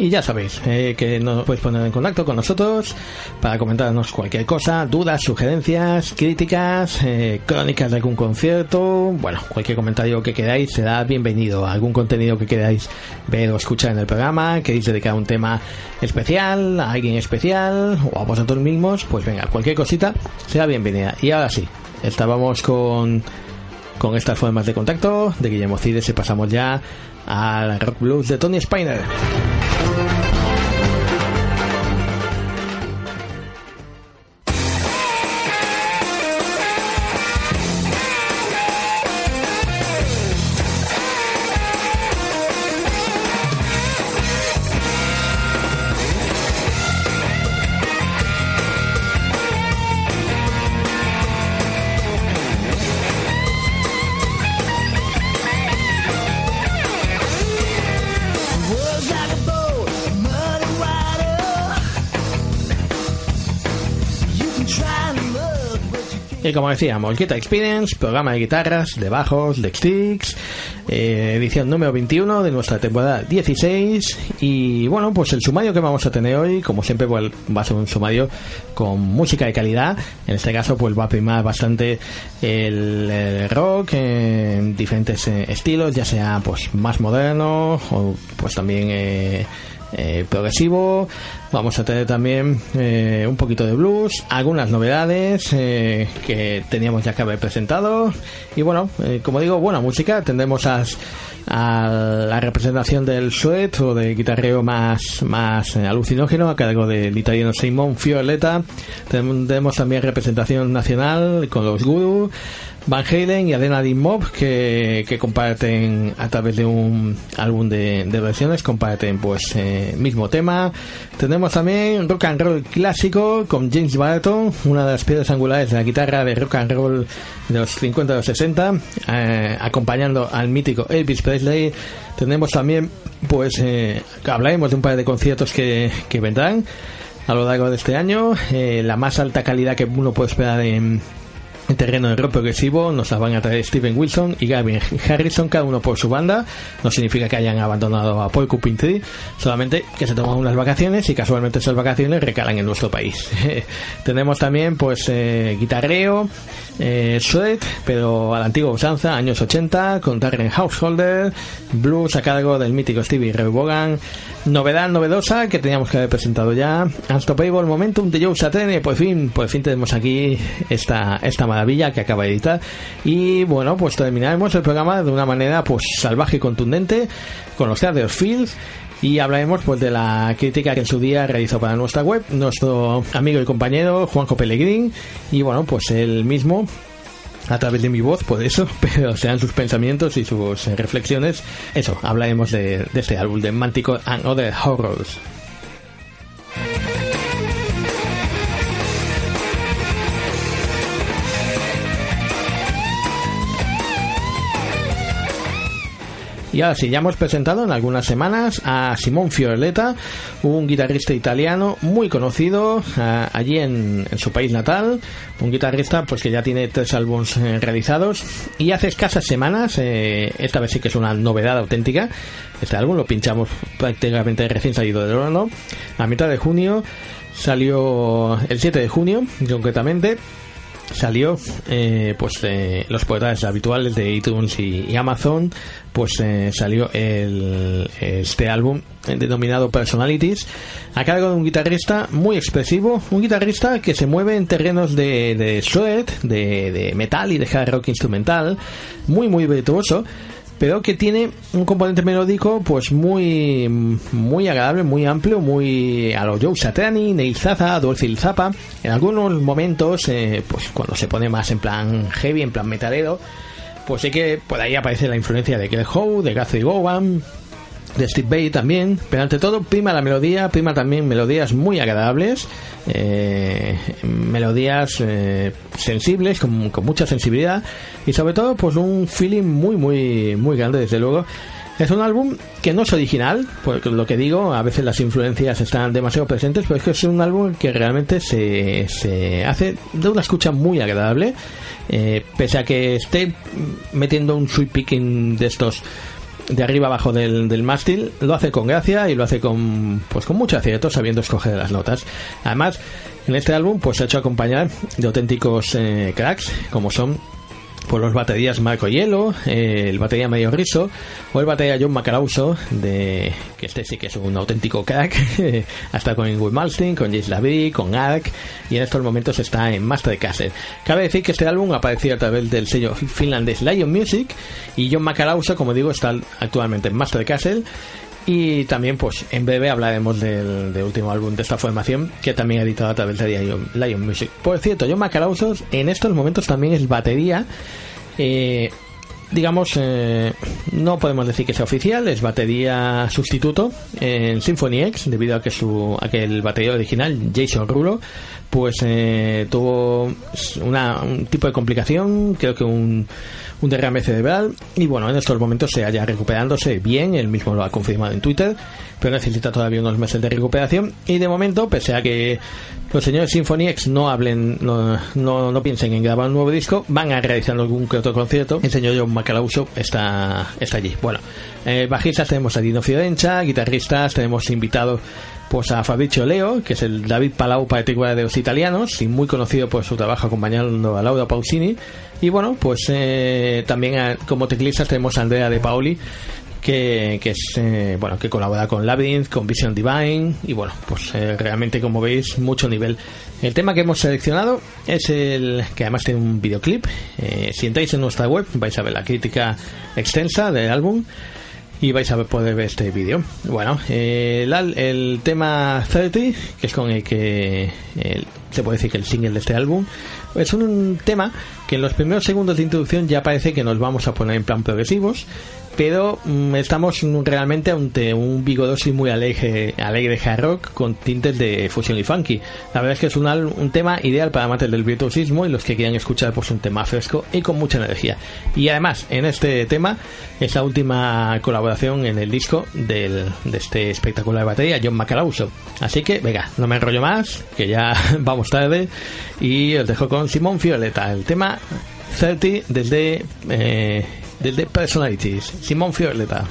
Y ya sabéis eh, que nos podéis poner en contacto con nosotros para comentarnos cualquier cosa, dudas, sugerencias, críticas, eh, crónicas de algún concierto, bueno, cualquier comentario que queráis será bienvenido. Algún contenido que queráis ver o escuchar en el programa, queréis dedicar un tema especial, a alguien especial o a vosotros mismos, pues venga, cualquier cosita será bienvenida. Y ahora sí, estábamos con con estas formas de contacto de Guillermo Cides y pasamos ya al rock blues de Tony Spiner. Y como decíamos, Guitar Experience, programa de guitarras, de bajos, de sticks, eh, edición número 21 de nuestra temporada 16. Y bueno, pues el sumario que vamos a tener hoy, como siempre, pues, va a ser un sumario con música de calidad. En este caso, pues va a primar bastante el, rock en diferentes eh, estilos, ya sea pues más moderno o pues también. Eh, eh, progresivo. Vamos a tener también eh, un poquito de blues, algunas novedades eh, que teníamos ya que haber presentado. Y bueno, como digo, buena música. Tendremos a, la representación del sweat o de guitarreo más, más alucinógeno a cargo del italiano Simon Fiorletta. Tendremos también representación nacional con los Guru. Van Halen y Adrenaline Mob que, que comparten a través de un álbum de, versiones, comparten pues eh, mismo tema. Tenemos también rock and roll clásico con James Barton, una de las piedras angulares de la guitarra de rock and roll de los 50 y los 60, eh, acompañando al mítico Elvis Presley. Tenemos también, pues, eh, hablaremos de un par de conciertos que, que vendrán a lo largo de este año. Eh, la más alta calidad que uno puede esperar en, en terreno de rock progresivo nos las van a traer Steven Wilson y Gavin Harrison, cada uno por su banda. No significa que hayan abandonado a Paul Tree, solamente que se toman unas vacaciones y casualmente esas vacaciones recalan en nuestro país. Tenemos también pues eh, guitarreo, eh, pero a la antigua usanza, años 80, con Darren Householder, blues a cargo del mítico Stevie Ray Vaughan, novedad novedosa que teníamos que haber presentado ya, Unstoppable Momentum de Joe Satriani, por fin, por fin tenemos aquí esta, esta maravilla que acaba de editar. Y bueno, pues terminaremos el programa de una manera pues salvaje y contundente con los Theater Fields. Y hablaremos pues de la crítica que en su día realizó para nuestra web nuestro amigo y compañero Juanjo Pellegrín y bueno pues él mismo a través de mi voz, por eso, pero sean sus pensamientos y sus reflexiones. Eso, hablaremos de, de este álbum de Manticore and Other Horrors. Y ahora sí, ya hemos presentado en algunas semanas a Simón Fiorletta, un guitarrista italiano muy conocido eh, allí en, su país natal, un guitarrista pues que ya tiene tres álbumes eh, realizados. Y hace escasas semanas, eh, esta vez sí que es una novedad auténtica, este álbum lo pinchamos prácticamente recién salido del horno, a mitad de junio, salió el 7 de junio concretamente salió eh, pues eh, los portales habituales de iTunes y, Amazon pues eh, salió el, este álbum denominado Personalities a cargo de un guitarrista muy expresivo un guitarrista que se mueve en terrenos de, de sweat de, de metal y de hard rock instrumental muy muy virtuoso pero que tiene un componente melódico pues muy muy agradable, muy amplio, muy a los Joe Satriani, Neil Zaza, Dolphin Zappa. En algunos momentos, eh, pues cuando se pone más en plan heavy, en plan metalero, pues sí que por ahí aparece la influencia de Kel Howe, de Guthrie Gowan, de Steve Bay también, pero ante todo prima la melodía, prima también melodías muy agradables, eh, melodías eh, sensibles, con, mucha sensibilidad y sobre todo pues un feeling muy muy muy grande desde luego. Es un álbum que no es original, porque lo que digo, a veces las influencias están demasiado presentes, pero es que es un álbum que realmente se, se hace de una escucha muy agradable, eh, pese a que esté metiendo un sweep picking de estos de arriba abajo del, del mástil, lo hace con gracia y lo hace con, pues con mucho acierto, sabiendo escoger las notas. Además, en este álbum, pues se ha hecho acompañar de auténticos eh, cracks, como son por los baterías Marco Hielo, eh, el batería Medio Riso o el batería John Macarauso, de, que este sí que es un auténtico crack, hasta con Will Malmsteen, con Jace Lavie, con Ark, y en estos momentos está en Master Castle. Cabe decir que este álbum apareció a través del sello finlandés Lion Music, y John Macarauso, como digo, está actualmente en Master Castle, y también, pues, en breve hablaremos del, último álbum de esta formación, que también ha editado a través de Lion, Music. Por cierto, John Macarausos en estos momentos también es batería. Eh, digamos, eh, no podemos decir que sea oficial, es batería sustituto en Symphony X, debido a que su a que el batería original, Jason Rulo, pues eh, tuvo una, un tipo de complicación, creo que un un derrame cerebral y bueno, en estos momentos se halla recuperándose bien, él mismo lo ha confirmado en Twitter, pero necesita todavía unos meses de recuperación y de momento, pese a que los señores Symphony X no hablen, no, no, no piensen en grabar un nuevo disco, van a realizar algún que otro concierto, el señor John Macalauso está, está allí. Bueno, eh, bajistas tenemos a Dino Fiorenza, guitarristas tenemos invitados pues a Fabrizio Leo, que es el David Palau particular de los italianos y muy conocido por su trabajo acompañando a Laura Pausini. Y bueno, pues eh, también como teclistas tenemos a Andrea De Paoli, que, que es eh, bueno que colabora con Labyrinth, con Vision Divine y bueno, pues eh, realmente como veis mucho nivel. El tema que hemos seleccionado es el que además tiene un videoclip. si entráis en nuestra web vais a ver la crítica extensa del álbum y vais a poder ver este vídeo. Bueno, el, el, tema 30, que es con el que se puede decir que el single de este álbum, es un tema que en los primeros segundos de introducción ya parece que nos vamos a poner en plan progresivos pero mm, estamos realmente ante un vigoroso y muy alegre, alegre hard rock con tintes de fusión y funky. La verdad es que es un, un tema ideal para amantes del virtuosismo y los que quieran escuchar pues un tema fresco y con mucha energía. Y además, en este tema es la última colaboración en el disco del, de este espectacular batería, John Macalauso. Así que, venga, no me enrollo más, que ya vamos tarde y os dejo con Simón Fioleta, el tema 30 desde... Eh, del The Personalities, Simón Fiorleta.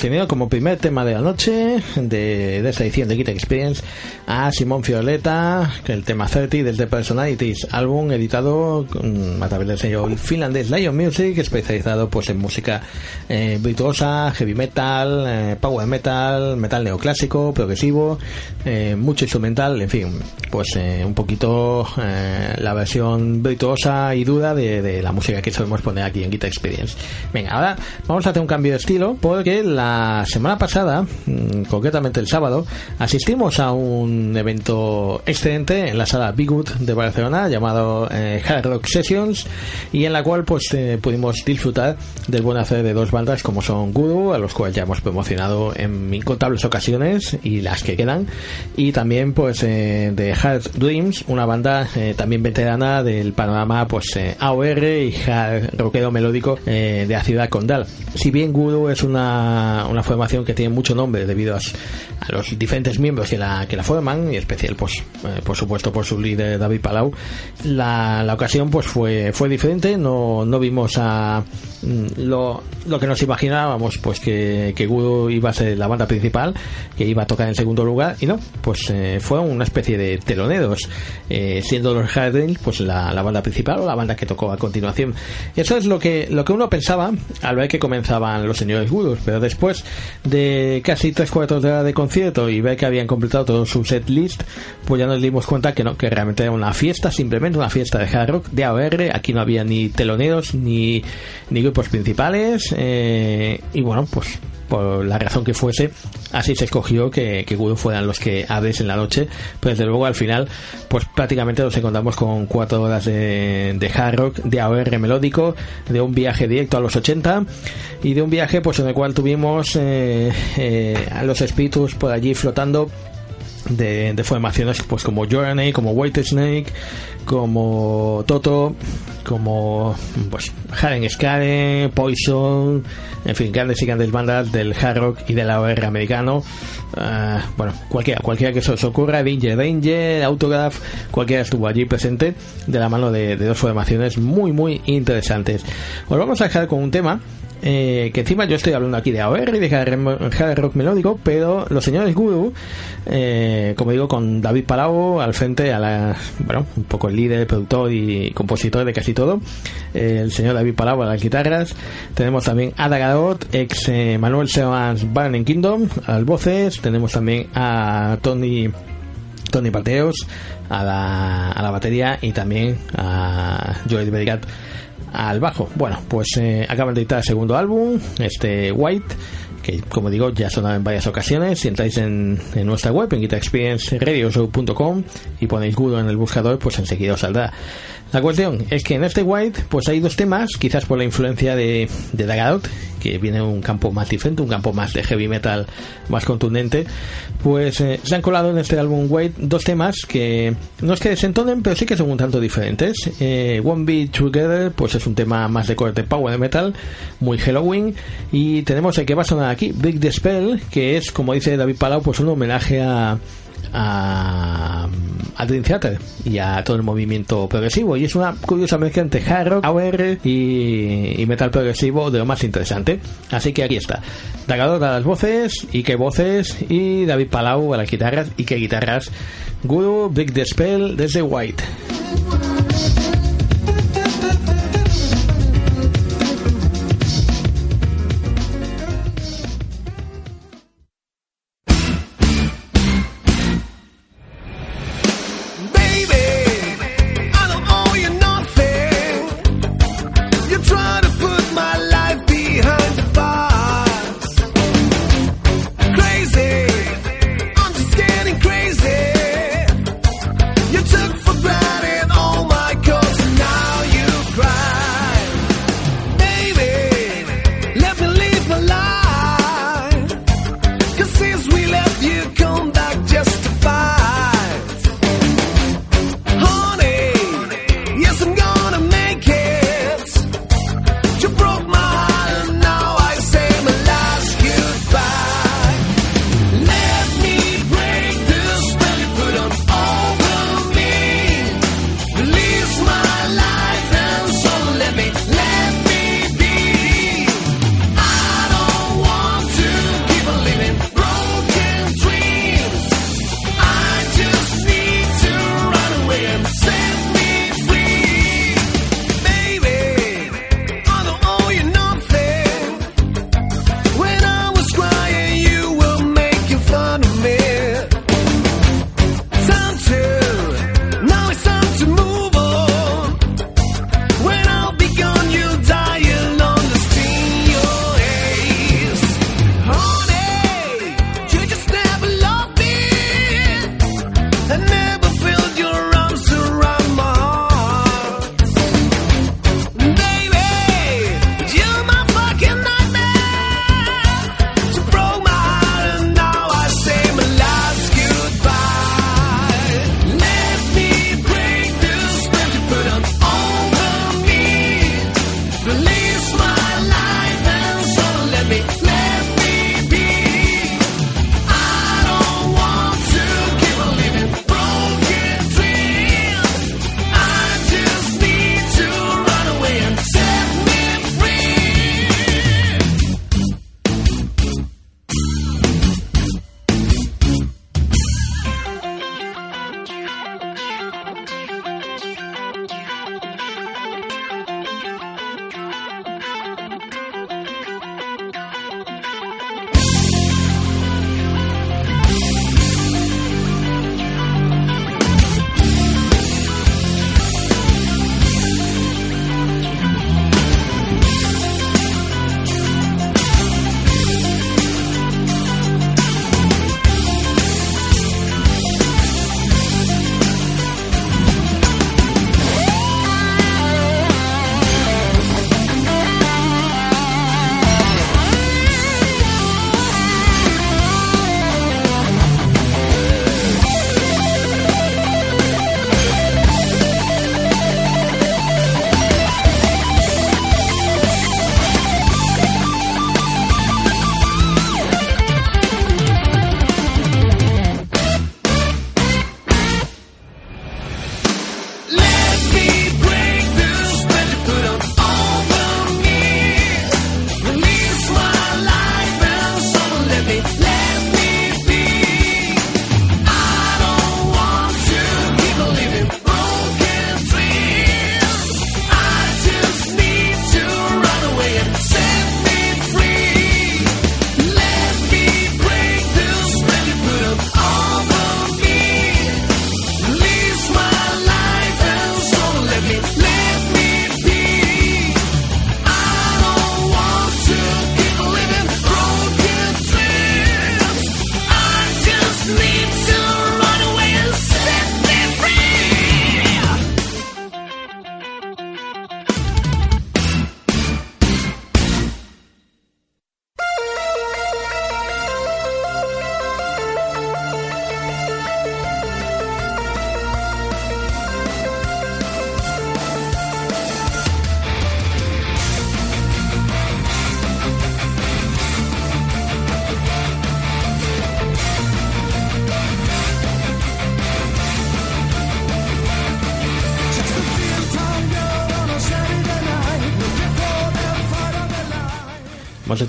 Tenido como primer tema de la noche de, de esta edición de Guitar Experience Simón Fioleta, el tema 30 del The Personalities, álbum editado a través del sello finlandés Lion Music, especializado pues en música eh, virtuosa, heavy metal, eh, power metal, metal neoclásico, progresivo, eh, mucho instrumental, en fin, pues eh, un poquito la versión virtuosa y dura de, de la música que solemos poner aquí en Guitar Experience. Venga, ahora vamos a hacer un cambio de estilo porque la semana pasada, mm, concretamente el sábado, asistimos a un evento excelente en la sala Bigood de Barcelona llamado eh, Hard Rock Sessions y en la cual pues eh, pudimos disfrutar del buen hacer de dos bandas como son Guru, a los cuales ya hemos promocionado en incontables ocasiones y las que quedan y también pues eh, de Hard Dreams, una banda eh, también veterana del panorama pues AOR y hard rockero melódico de la ciudad condal. Si bien Guru es una, una formación que tiene mucho nombre debido a, a los diferentes miembros que la, que la forman, y especial pues eh, por supuesto por su líder David Palau, la, la ocasión pues fue, fue diferente, no, no vimos a mm, lo, lo que nos imaginábamos pues que, que Guru iba a ser la banda principal, que iba a tocar en segundo lugar, y no, pues eh, fue una especie de teloneros, eh, siendo los Harding pues la, la banda principal o la banda que tocó a continuación. Eso es lo que, lo que uno pensaba al ver que comenzaban los señores Gurus, pero después de casi tres cuartos de hora de concierto y ver que habían completado todo su set list, pues ya nos dimos cuenta que no, que realmente era una fiesta, simplemente una fiesta de hard rock, de AOR, aquí no había ni teloneros ni, ni grupos principales, eh, y bueno, pues por la razón que fuese, así se escogió que, que Guru fueran los que abres en la noche, pero desde luego al final, pues prácticamente nos encontramos con cuatro horas de, de hard rock, de AOR melódico, de un viaje directo a los 80 y de un viaje pues en el cual tuvimos eh, eh, a los espíritus por allí flotando de, formaciones pues como Journey, como White Snake, como Toto, como pues Haren Scare, Poison, en fin, grandes y grandes bandas del hard rock y del AOR americano. Uh, bueno, cualquiera, cualquiera que se os ocurra, Danger Danger, Autograph, cualquiera estuvo allí presente de la mano de, de dos formaciones muy, muy interesantes. Os vamos a dejar con un tema eh, que encima yo estoy hablando aquí de AOR y de hard rock melódico, pero los señores Guru, eh, como digo, con David Palau al frente, a la, bueno, un poco el líder, productor y compositor de casi todo, eh, el señor David Palau a las guitarras, tenemos también a Dagadot, ex eh, Manuel Sebas Burning Kingdom, a las voces, tenemos también a Tony Tony Pateos a la, a la batería y también a Joel Belgat al bajo. Bueno, pues eh, acaban de editar el segundo álbum, este White, que como digo ya sonado en varias ocasiones. Si entráis en, nuestra web, en guitarexperiencerioshow.com y ponéis Google en el buscador, pues enseguida os saldrá. La cuestión es que en este White pues hay dos temas, quizás por la influencia de, de Dagout, que viene un campo más diferente, un campo más de heavy metal más contundente, pues eh, se han colado en este álbum White dos temas que no es que desentonen, pero sí que son un tanto diferentes. Eh, One Beat Together pues es un tema más de corte power metal, muy Halloween, y tenemos el que va a sonar aquí, Big the Spell, que es, como dice David Palau, pues un homenaje a a, a Dream Theater y a todo el movimiento progresivo. Y es una curiosa mezcla entre hard rock, AOR y, metal progresivo de lo más interesante. Así que aquí está. Dagador a las voces y qué voces y David Palau a las guitarras y qué guitarras. Guru Big The Spell desde White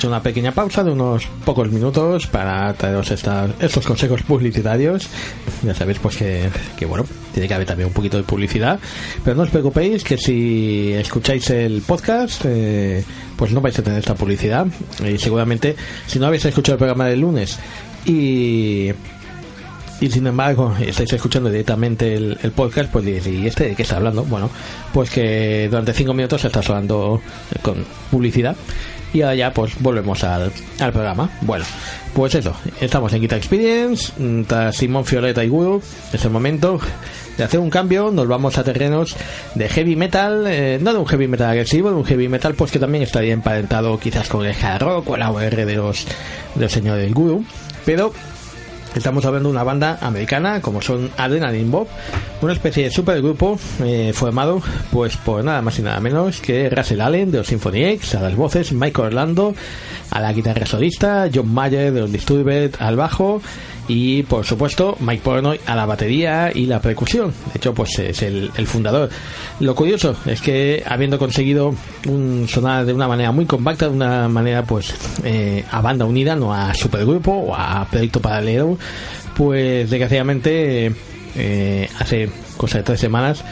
hecho una pequeña pausa de unos pocos minutos para traeros estos consejos publicitarios. Ya sabéis pues que, que, bueno, tiene que haber también un poquito de publicidad, pero no os preocupéis que si escucháis el podcast, eh, pues no vais a tener esta publicidad y seguramente si no habéis escuchado el programa del lunes y y sin embargo estáis escuchando directamente el, podcast, pues ¿y este de qué está hablando? Bueno, pues que durante cinco minutos está hablando con publicidad y ahora ya pues volvemos al, al programa. Bueno, pues eso, estamos en Guitar Experience, mm, tras Simón Fioleta y Will, es el momento de hacer un cambio, nos vamos a terrenos de heavy metal, eh, no de un heavy metal agresivo, de un heavy metal pues que también estaría emparentado quizás con el hard rock o el AOR de los, de los señores Guru, pero Estamos hablando de una banda americana como son Adrenaline Bob, una especie de supergrupo eh, formado pues por nada más y nada menos que Russell Allen de los Symphony X, a las voces, Mike Orlando a la guitarra solista, John Mayer de los Disturbed al bajo y por supuesto Mike Pornoy a la batería y la percusión. De hecho, pues es el, fundador. Lo curioso es que habiendo conseguido un sonar de una manera muy compacta, de una manera pues eh, a banda unida, no a supergrupo o a proyecto paralelo, pues desgraciadamente eh, hace cosa de tres semanas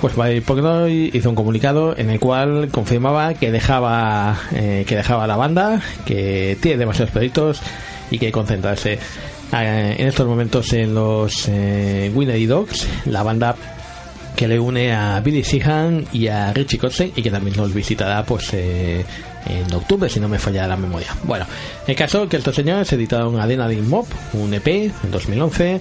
pues Pornoy hizo un comunicado en el cual confirmaba que dejaba eh, que dejaba la banda, que tiene demasiados proyectos y que concentrarse en estos momentos en los eh, Winnery Dogs, la banda que le une a Billy Sheehan y a Richie Kotzen y que también nos visitará pues eh, en octubre si no me falla la memoria. Bueno, el caso que estos señores editaron Adrenaline Mob, un EP en 2011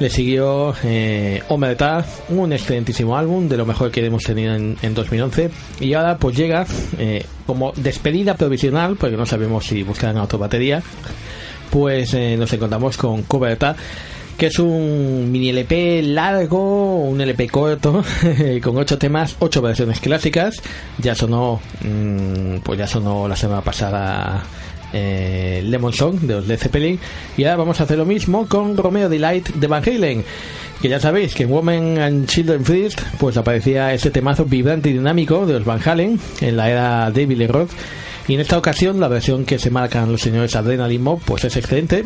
le siguió eh, Omerta, un excelentísimo álbum, de lo mejor que hemos tenido en, 2011. Y ahora pues llega eh, como despedida provisional, porque no sabemos si buscarán otra batería, pues eh, nos encontramos con Coberta que es un mini LP largo, un LP corto, con ocho temas, ocho versiones clásicas. Ya sonó, mm, pues ya sonó la semana pasada eh, Lemon Song de los Led Zeppelin. Y ahora vamos a hacer lo mismo con Romeo Delight de Van Halen. Que ya sabéis que en Women and Children First pues aparecía ese temazo vibrante y dinámico de los Van Halen en la era David Lee Roth y en esta ocasión la versión que se marcan los señores Adrenaline Mob pues es excelente.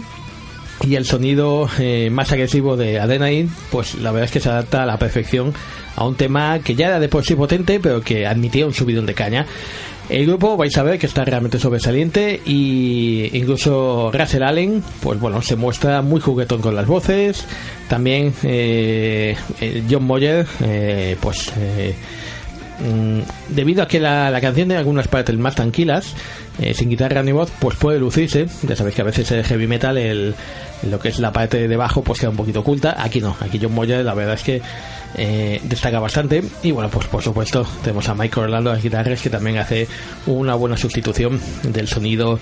Y el sonido eh, más agresivo de Adrenaline, pues la verdad es que se adapta a la perfección a un tema que ya era de por sí potente, pero que admitía un subidón de caña. El grupo vais a ver que está realmente sobresaliente y incluso Russell Allen, pues bueno, se muestra muy juguetón con las voces. También eh, John Moyer, eh, pues Mm, debido a que la, canción tiene algunas partes más tranquilas, eh, sin guitarra ni voz, pues puede lucirse. Ya sabéis que a veces el heavy metal, el, lo que es la parte de bajo, pues queda un poquito oculta. Aquí no, aquí John Moyer, la verdad es que eh, destaca bastante. Y bueno, pues por supuesto, tenemos a Mike Orlando las guitarras, que también hace una buena sustitución del sonido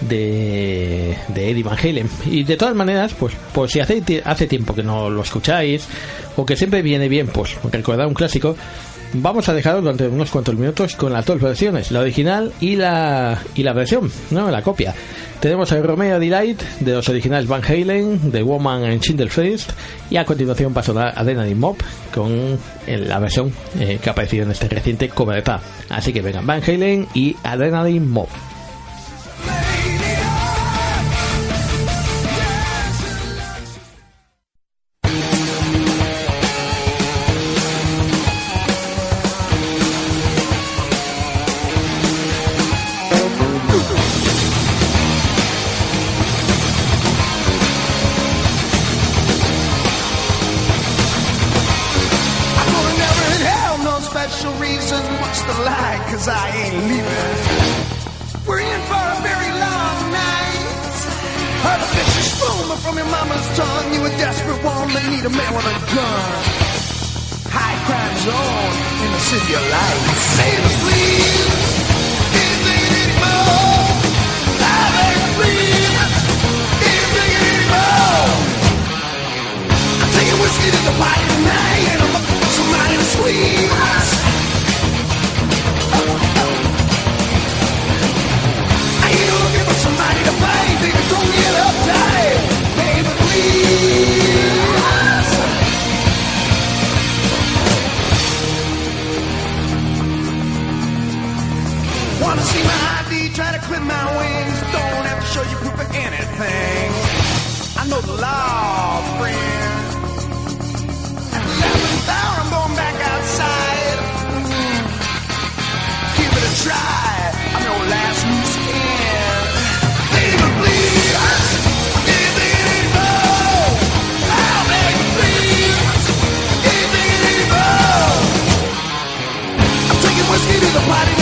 de, de Eddie Van Halen. Y de todas maneras, pues, pues si hace, hace tiempo que no lo escucáis, o que siempre viene bien, pues recordar un clásico, vamos a dejaros durante unos cuantos minutos con las dos versiones, la original y la, y la versión, ¿no? La copia. Tenemos el Romeo Delight de los originales Van Halen, The Woman and Schindler First, y a continuación pasó a Adrenaline Mob con la versión eh, que ha aparecido en este reciente cover Así que vengan Van Halen y Adrenaline Mob. Wanna see my ID, try to clip my wings. Don't have to show you proof of anything. I know the law, friend. At 11th hour, I'm going back outside. Mm. Give it a try. I'm your last loose end. Leave or bleed. Anything evil. I'll make you bleed. Anything evil. I'm taking whiskey to the party.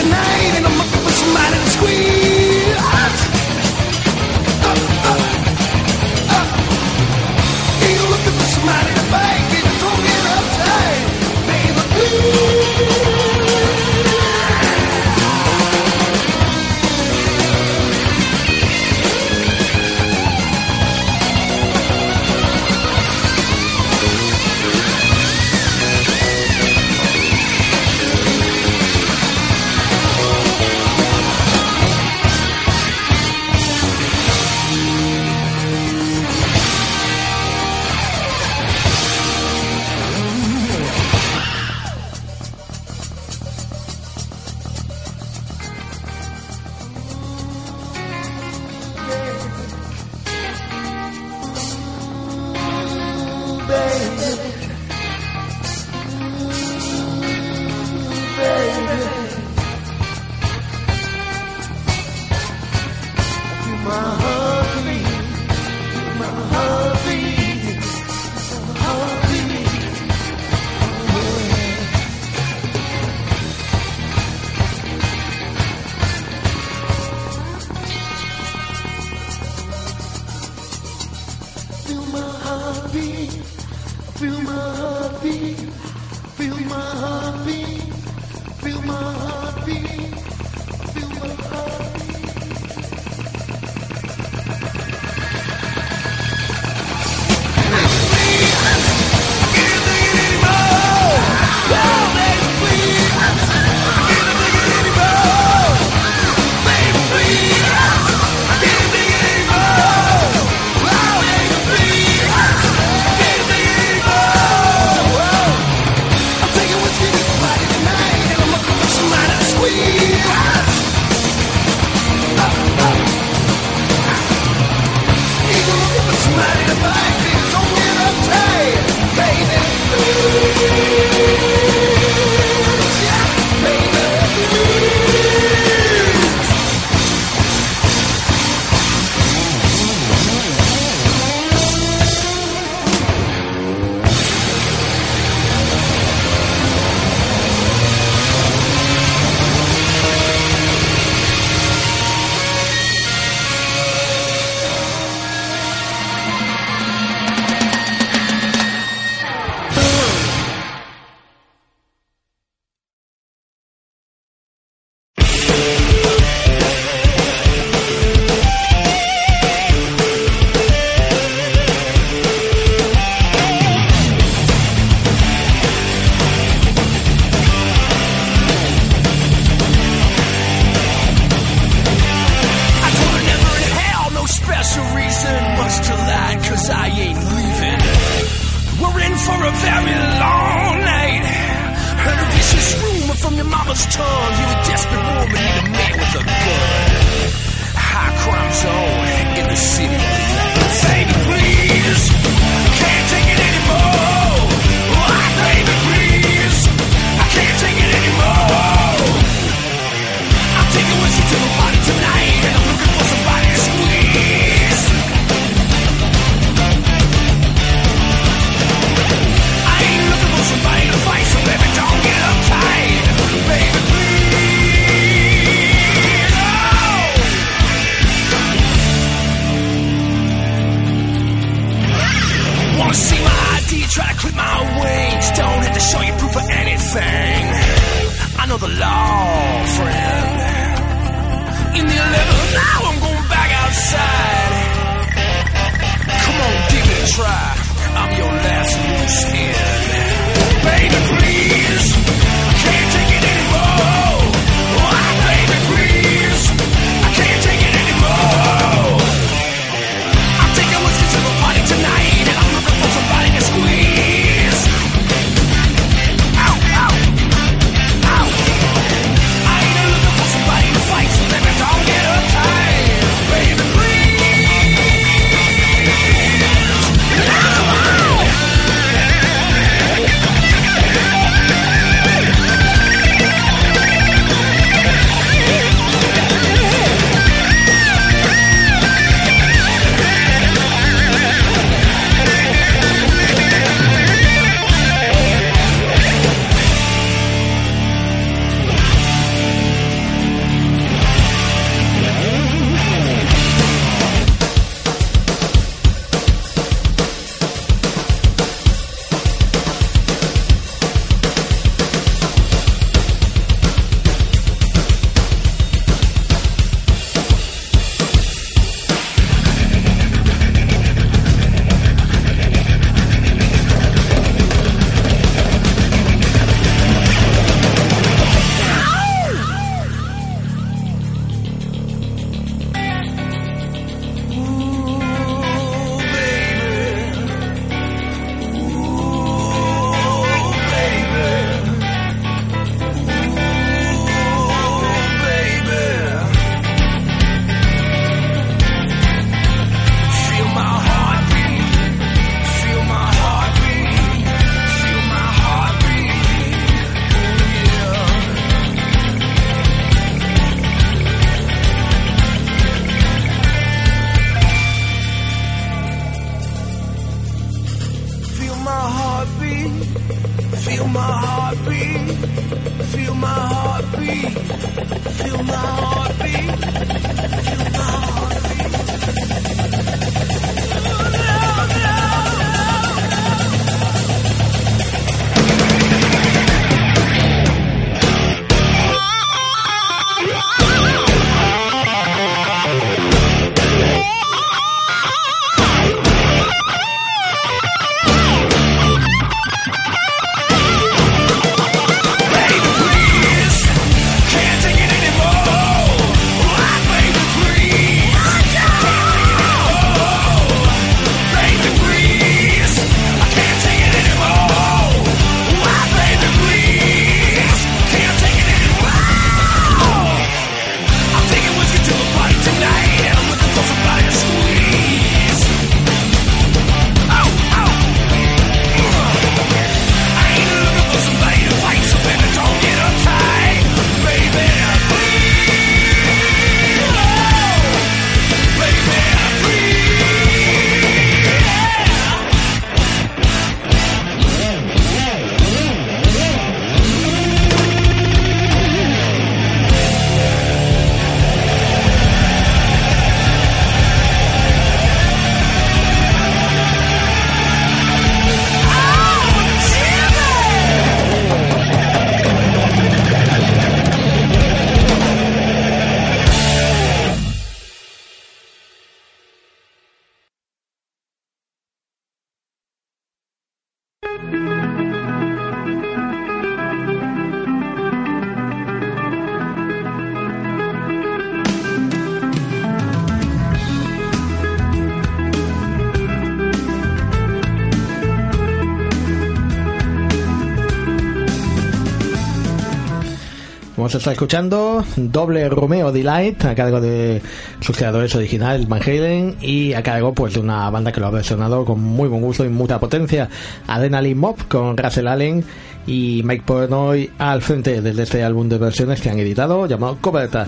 Estar escuchando Doble Romeo Delight a cargo de sus creadores originales Van Halen y a cargo pues de una banda que lo ha versionado con muy buen gusto y mucha potencia. Adrenaline Mob con Russell Allen y Mike Portnoy al frente desde este álbum de versiones que han editado llamado Coberta.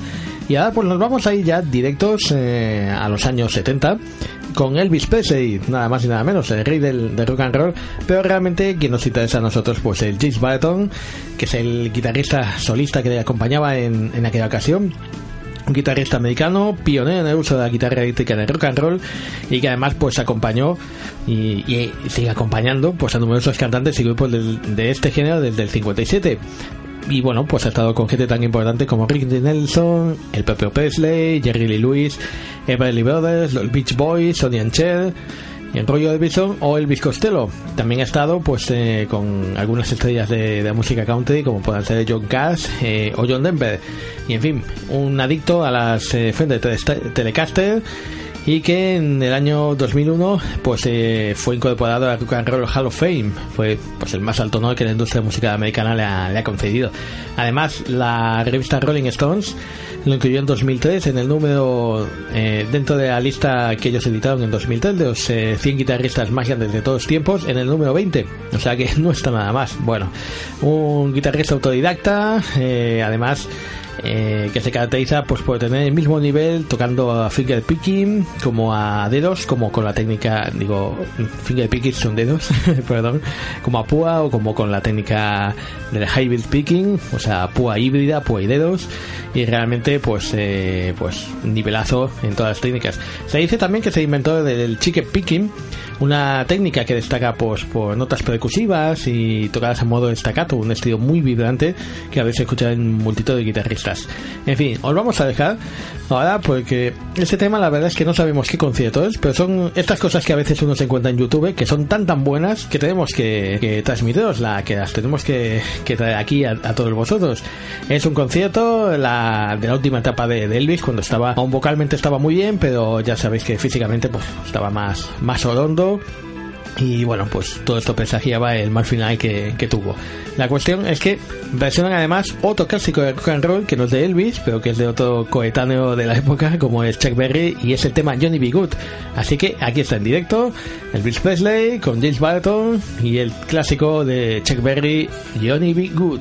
Y ahora pues nos vamos a ir ya directos eh, a los años 70 con Elvis Presley, nada más y nada menos, el rey del, rock and roll, pero realmente quien nos interesa a nosotros pues el James Barton, que es el guitarrista solista que le acompañaba en, en aquella ocasión. Un guitarrista americano, pionero en el uso de la guitarra eléctrica en el rock and roll y que además pues acompañó y, y sigue acompañando pues a numerosos cantantes y grupos del- de este género desde el 57 y bueno, pues ha estado con gente tan importante como Rick Nelson, el propio Presley, Jerry Lee Lewis, Everly Brothers, los Beach Boys, Sonny and Cher, el rollo de Bison o Elvis Costello. También ha estado pues eh, con algunas estrellas de, de música country como pueden ser John Cash eh, o John Denver. Y en fin, un adicto a las eh, Fender Tele- Telecaster y que en el año 2001 pues eh, fue incorporado al Rock and Roll Hall of Fame. Fue pues el más alto honor que la industria musical americana le ha, le ha concedido. Además la revista Rolling Stones lo incluyó en 2003 en el número eh, dentro de la lista que ellos editaron en 2003 de los eh, 100 guitarristas más grandes de todos los tiempos en el número 20 o sea que no está nada más. Bueno un guitarrista autodidacta eh, además eh, que se caracteriza pues por tener el mismo nivel tocando a finger picking como a dedos como con la técnica digo finger picking son dedos perdón como a púa o como con la técnica del hybrid picking o sea púa híbrida púa y dedos y realmente pues eh, pues nivelazo en todas las técnicas. Se dice también que se inventó del chicken picking una técnica que destaca pues, por notas percusivas y tocadas en modo staccato, un estilo muy vibrante que a veces escucha en multitud de guitarristas. En fin, os vamos a dejar ahora porque este tema la verdad es que no sabemos qué concierto es, pero son estas cosas que a veces uno se encuentra en YouTube que son tan tan buenas que tenemos que, que transmitiros, la, que las tenemos que, traer aquí a, a todos vosotros. Es un concierto la, de la última etapa de, de Elvis cuando estaba, aún vocalmente estaba muy bien, pero ya sabéis que físicamente pues estaba más, más orondo y bueno, pues todo esto presagiaba el mal final que, tuvo. La cuestión es que versionan además otro clásico de rock and roll que no es de Elvis, pero que es de otro coetáneo de la época, como es Chuck Berry, y es el tema Johnny B. Good. Así que aquí está en directo Elvis Presley con James Barton y el clásico de Chuck Berry, Johnny B. Good.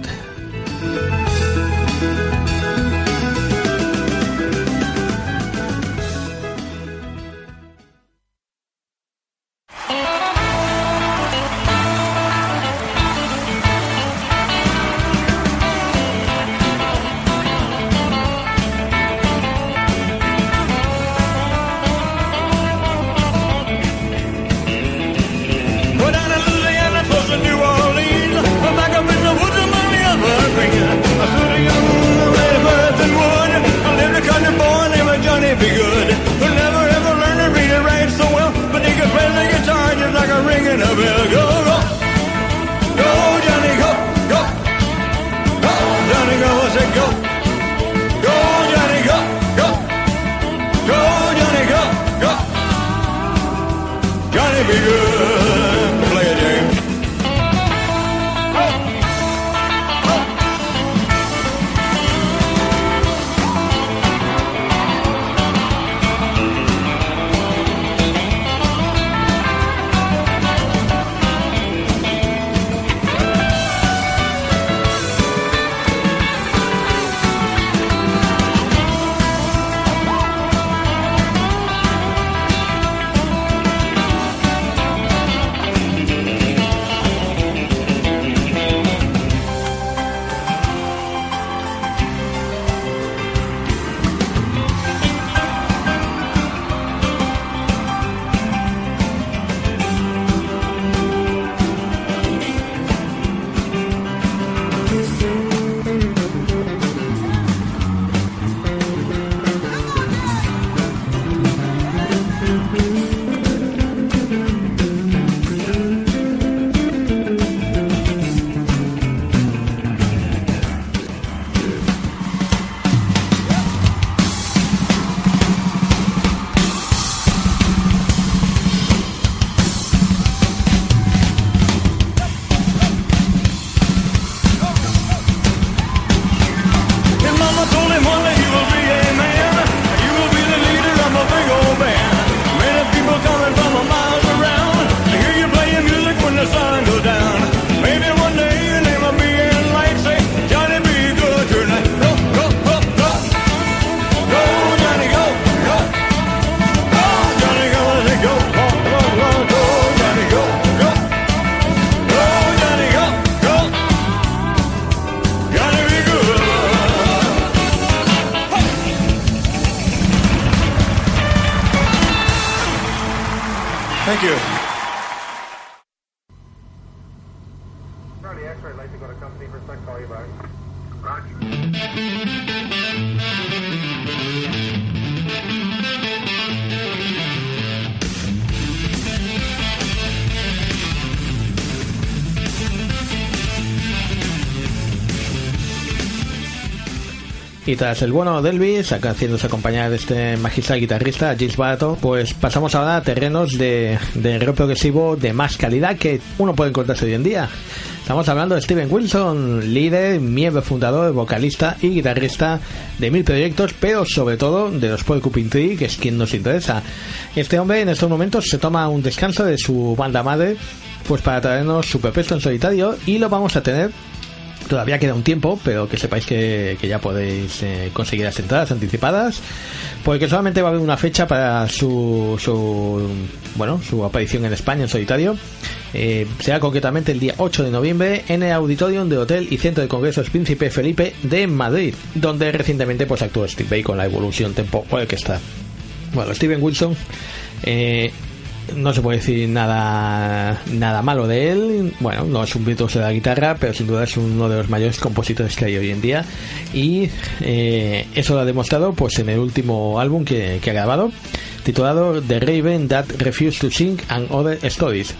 Y tras el bueno de Elvis, acá haciéndose acompañar de este magistral guitarrista, Gilles Barato, pues pasamos ahora a terrenos de, de rock progresivo de más calidad que uno puede encontrarse hoy en día. Estamos hablando de Steven Wilson, líder, miembro fundador, vocalista y guitarrista de mil proyectos, pero sobre todo de los Porcupine Tree, que es quien nos interesa. Este hombre en estos momentos se toma un descanso de su banda madre, pues para traernos su propuesta en solitario y lo vamos a tener todavía queda un tiempo, pero que sepáis que, que ya podéis eh, conseguir las entradas anticipadas, porque solamente va a haber una fecha para su, su bueno su aparición en España en solitario. Eh, será concretamente el día 8 de noviembre en el Auditorium de Hotel y Centro de Congresos Príncipe Felipe de Madrid, donde recientemente pues actuó Steve Bay con la Evolution Tempo Orchestra. Bueno, Steven Wilson eh, no se puede decir nada nada malo de él. Bueno, no es un virtuoso de la guitarra, pero sin duda es uno de los mayores compositores que hay hoy en día. Y eh, eso lo ha demostrado pues en el último álbum que, que ha grabado, titulado The Raven That Refused to Sing and Other Stories.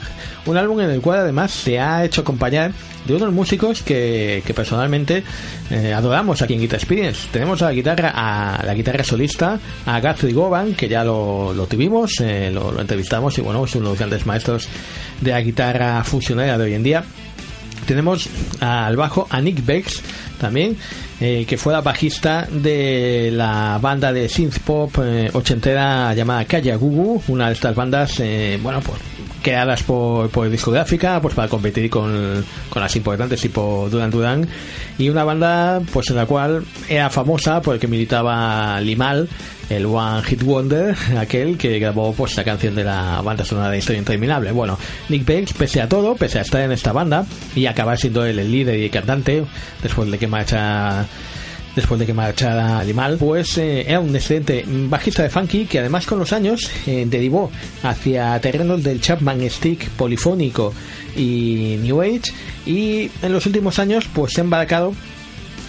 Un álbum en el cual además se ha hecho acompañar de unos músicos que, que personalmente eh, adoramos aquí en Guitar Experience. Tenemos a la guitarra, a la guitarra solista, a Guthrie Govan, que ya lo, lo tuvimos, eh, lo, lo entrevistamos y bueno, es uno de los grandes maestros de la guitarra fusionera de hoy en día. Tenemos al bajo a Nick Bex también, eh, que fue la bajista de la banda de synth pop eh, ochentera llamada Kaya Gugu, una de estas bandas, eh, bueno, pues creadas por, por discográfica, pues para competir con, con las importantes tipo Duran Duran, y una banda pues en la cual era famosa porque militaba Limal, el One Hit Wonder, aquel que grabó pues la canción de la banda sonora de Historia Interminable. Bueno, Nick Bakes, pese a todo, pese a estar en esta banda y acabar siendo él el líder y el cantante, después de que marcha después de que marchara Animal, pues eh, era un excelente bajista de funky que además con los años eh, derivó hacia terrenos del Chapman Stick polifónico y New Age y en los últimos años pues se ha embarcado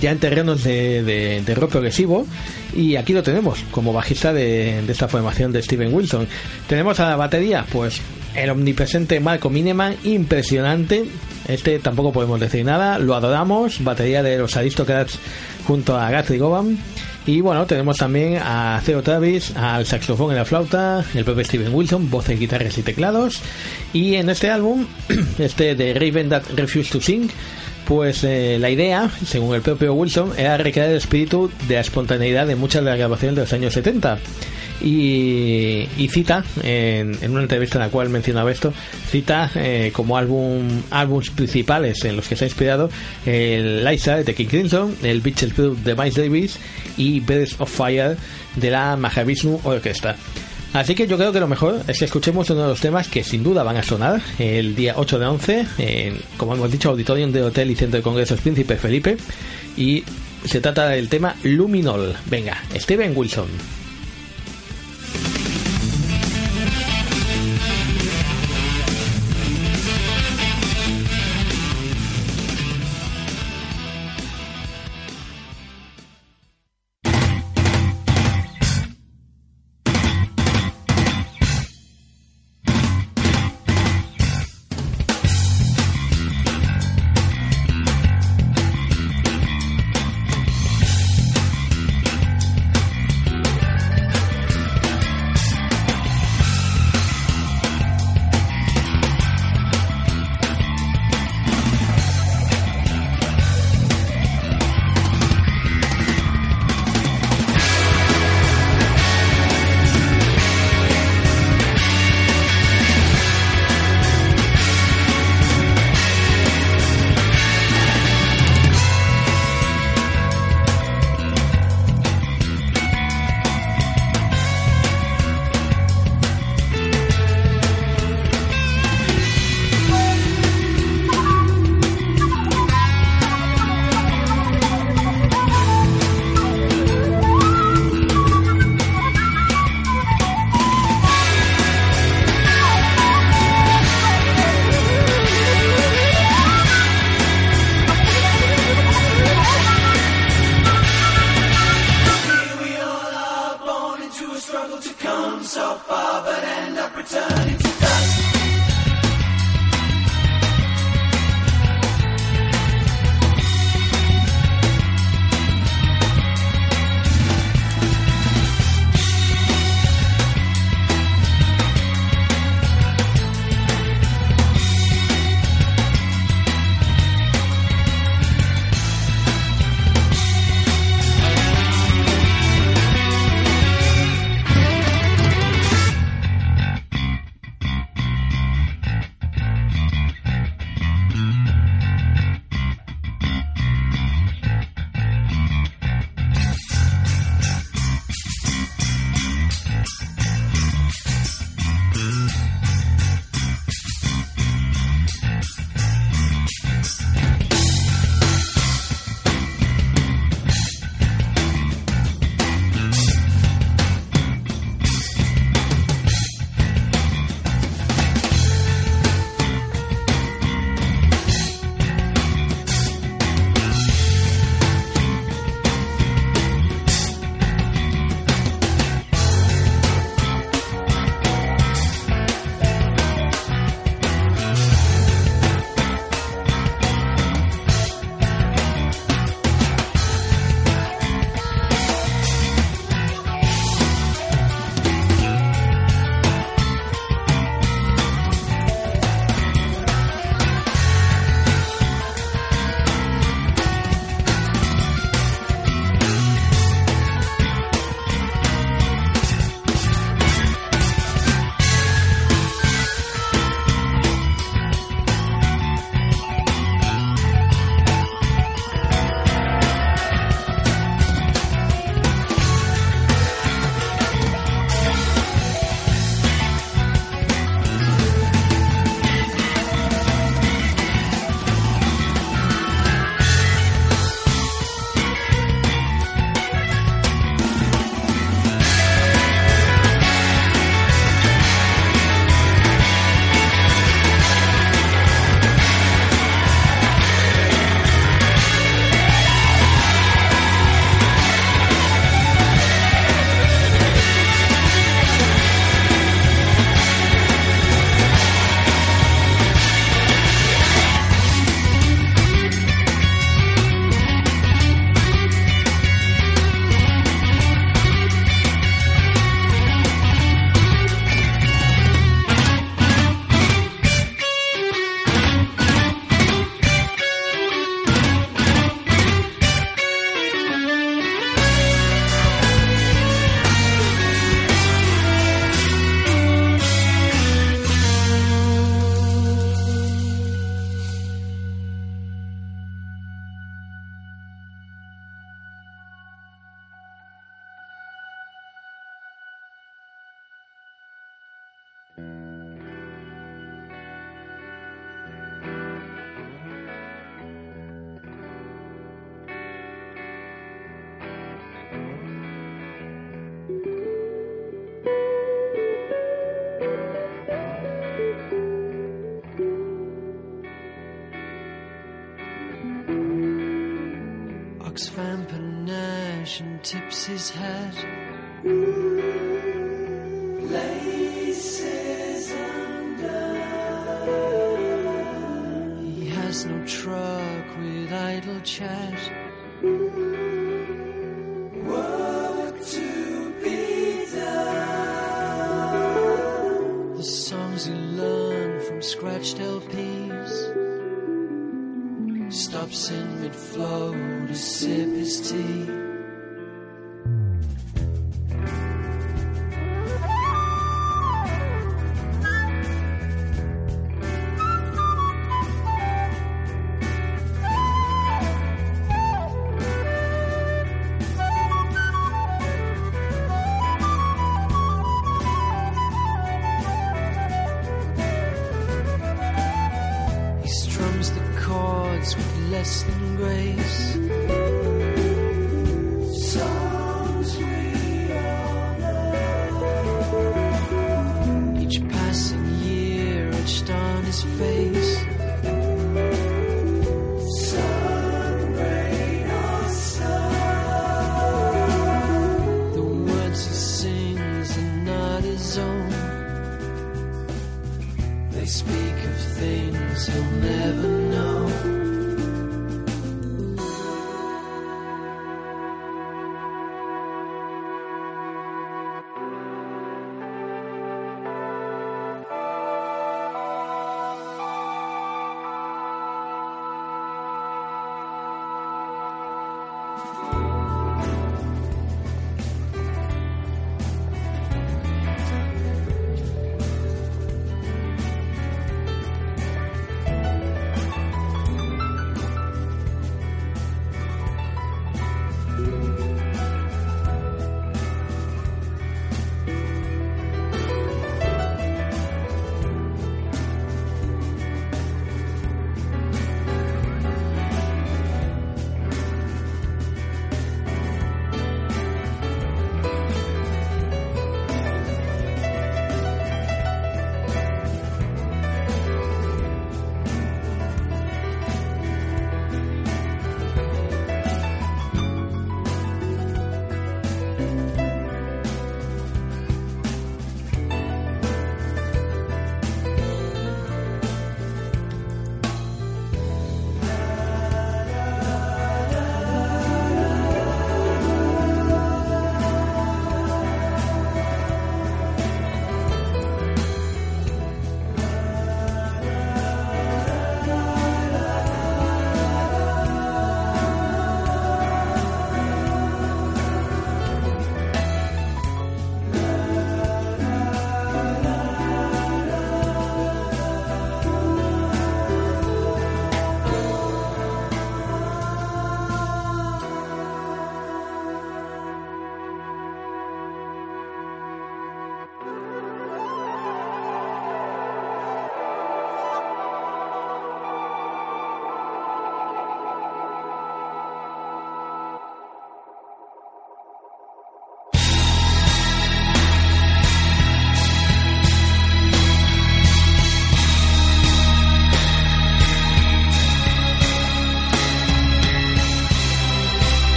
ya en terrenos de, de, rock progresivo y aquí lo tenemos como bajista de, de, esta formación de Steven Wilson. Tenemos a la batería pues el omnipresente Marco Mineman impresionante. Este tampoco podemos decir nada lo adoramos batería de los Aristocrats junto a Guthrie Govan. Y bueno, tenemos también a Theo Travis, al saxofón y la flauta, el propio Steven Wilson, voces, guitarras y teclados. Y en este álbum, este de Raven That Refused to Sing, pues eh, la idea, según el propio Wilson, era recrear el espíritu de la espontaneidad de muchas de las grabaciones de los años 70. Y, cita, en, una entrevista en la cual mencionaba esto, cita eh, como álbum álbumes principales en los que se ha inspirado el Liza de King Crimson, el Beaches Blue de Miles Davis y Birds of Fire de la Mahavishnu Orchestra. Así que yo creo que lo mejor es que escuchemos uno de los temas que sin duda van a sonar el día 8 de 11, en, como hemos dicho, Auditorium de Hotel y Centro de Congresos Príncipe Felipe. Y se trata del tema Luminol. Venga, Steven Wilson. Flow to sip his tea.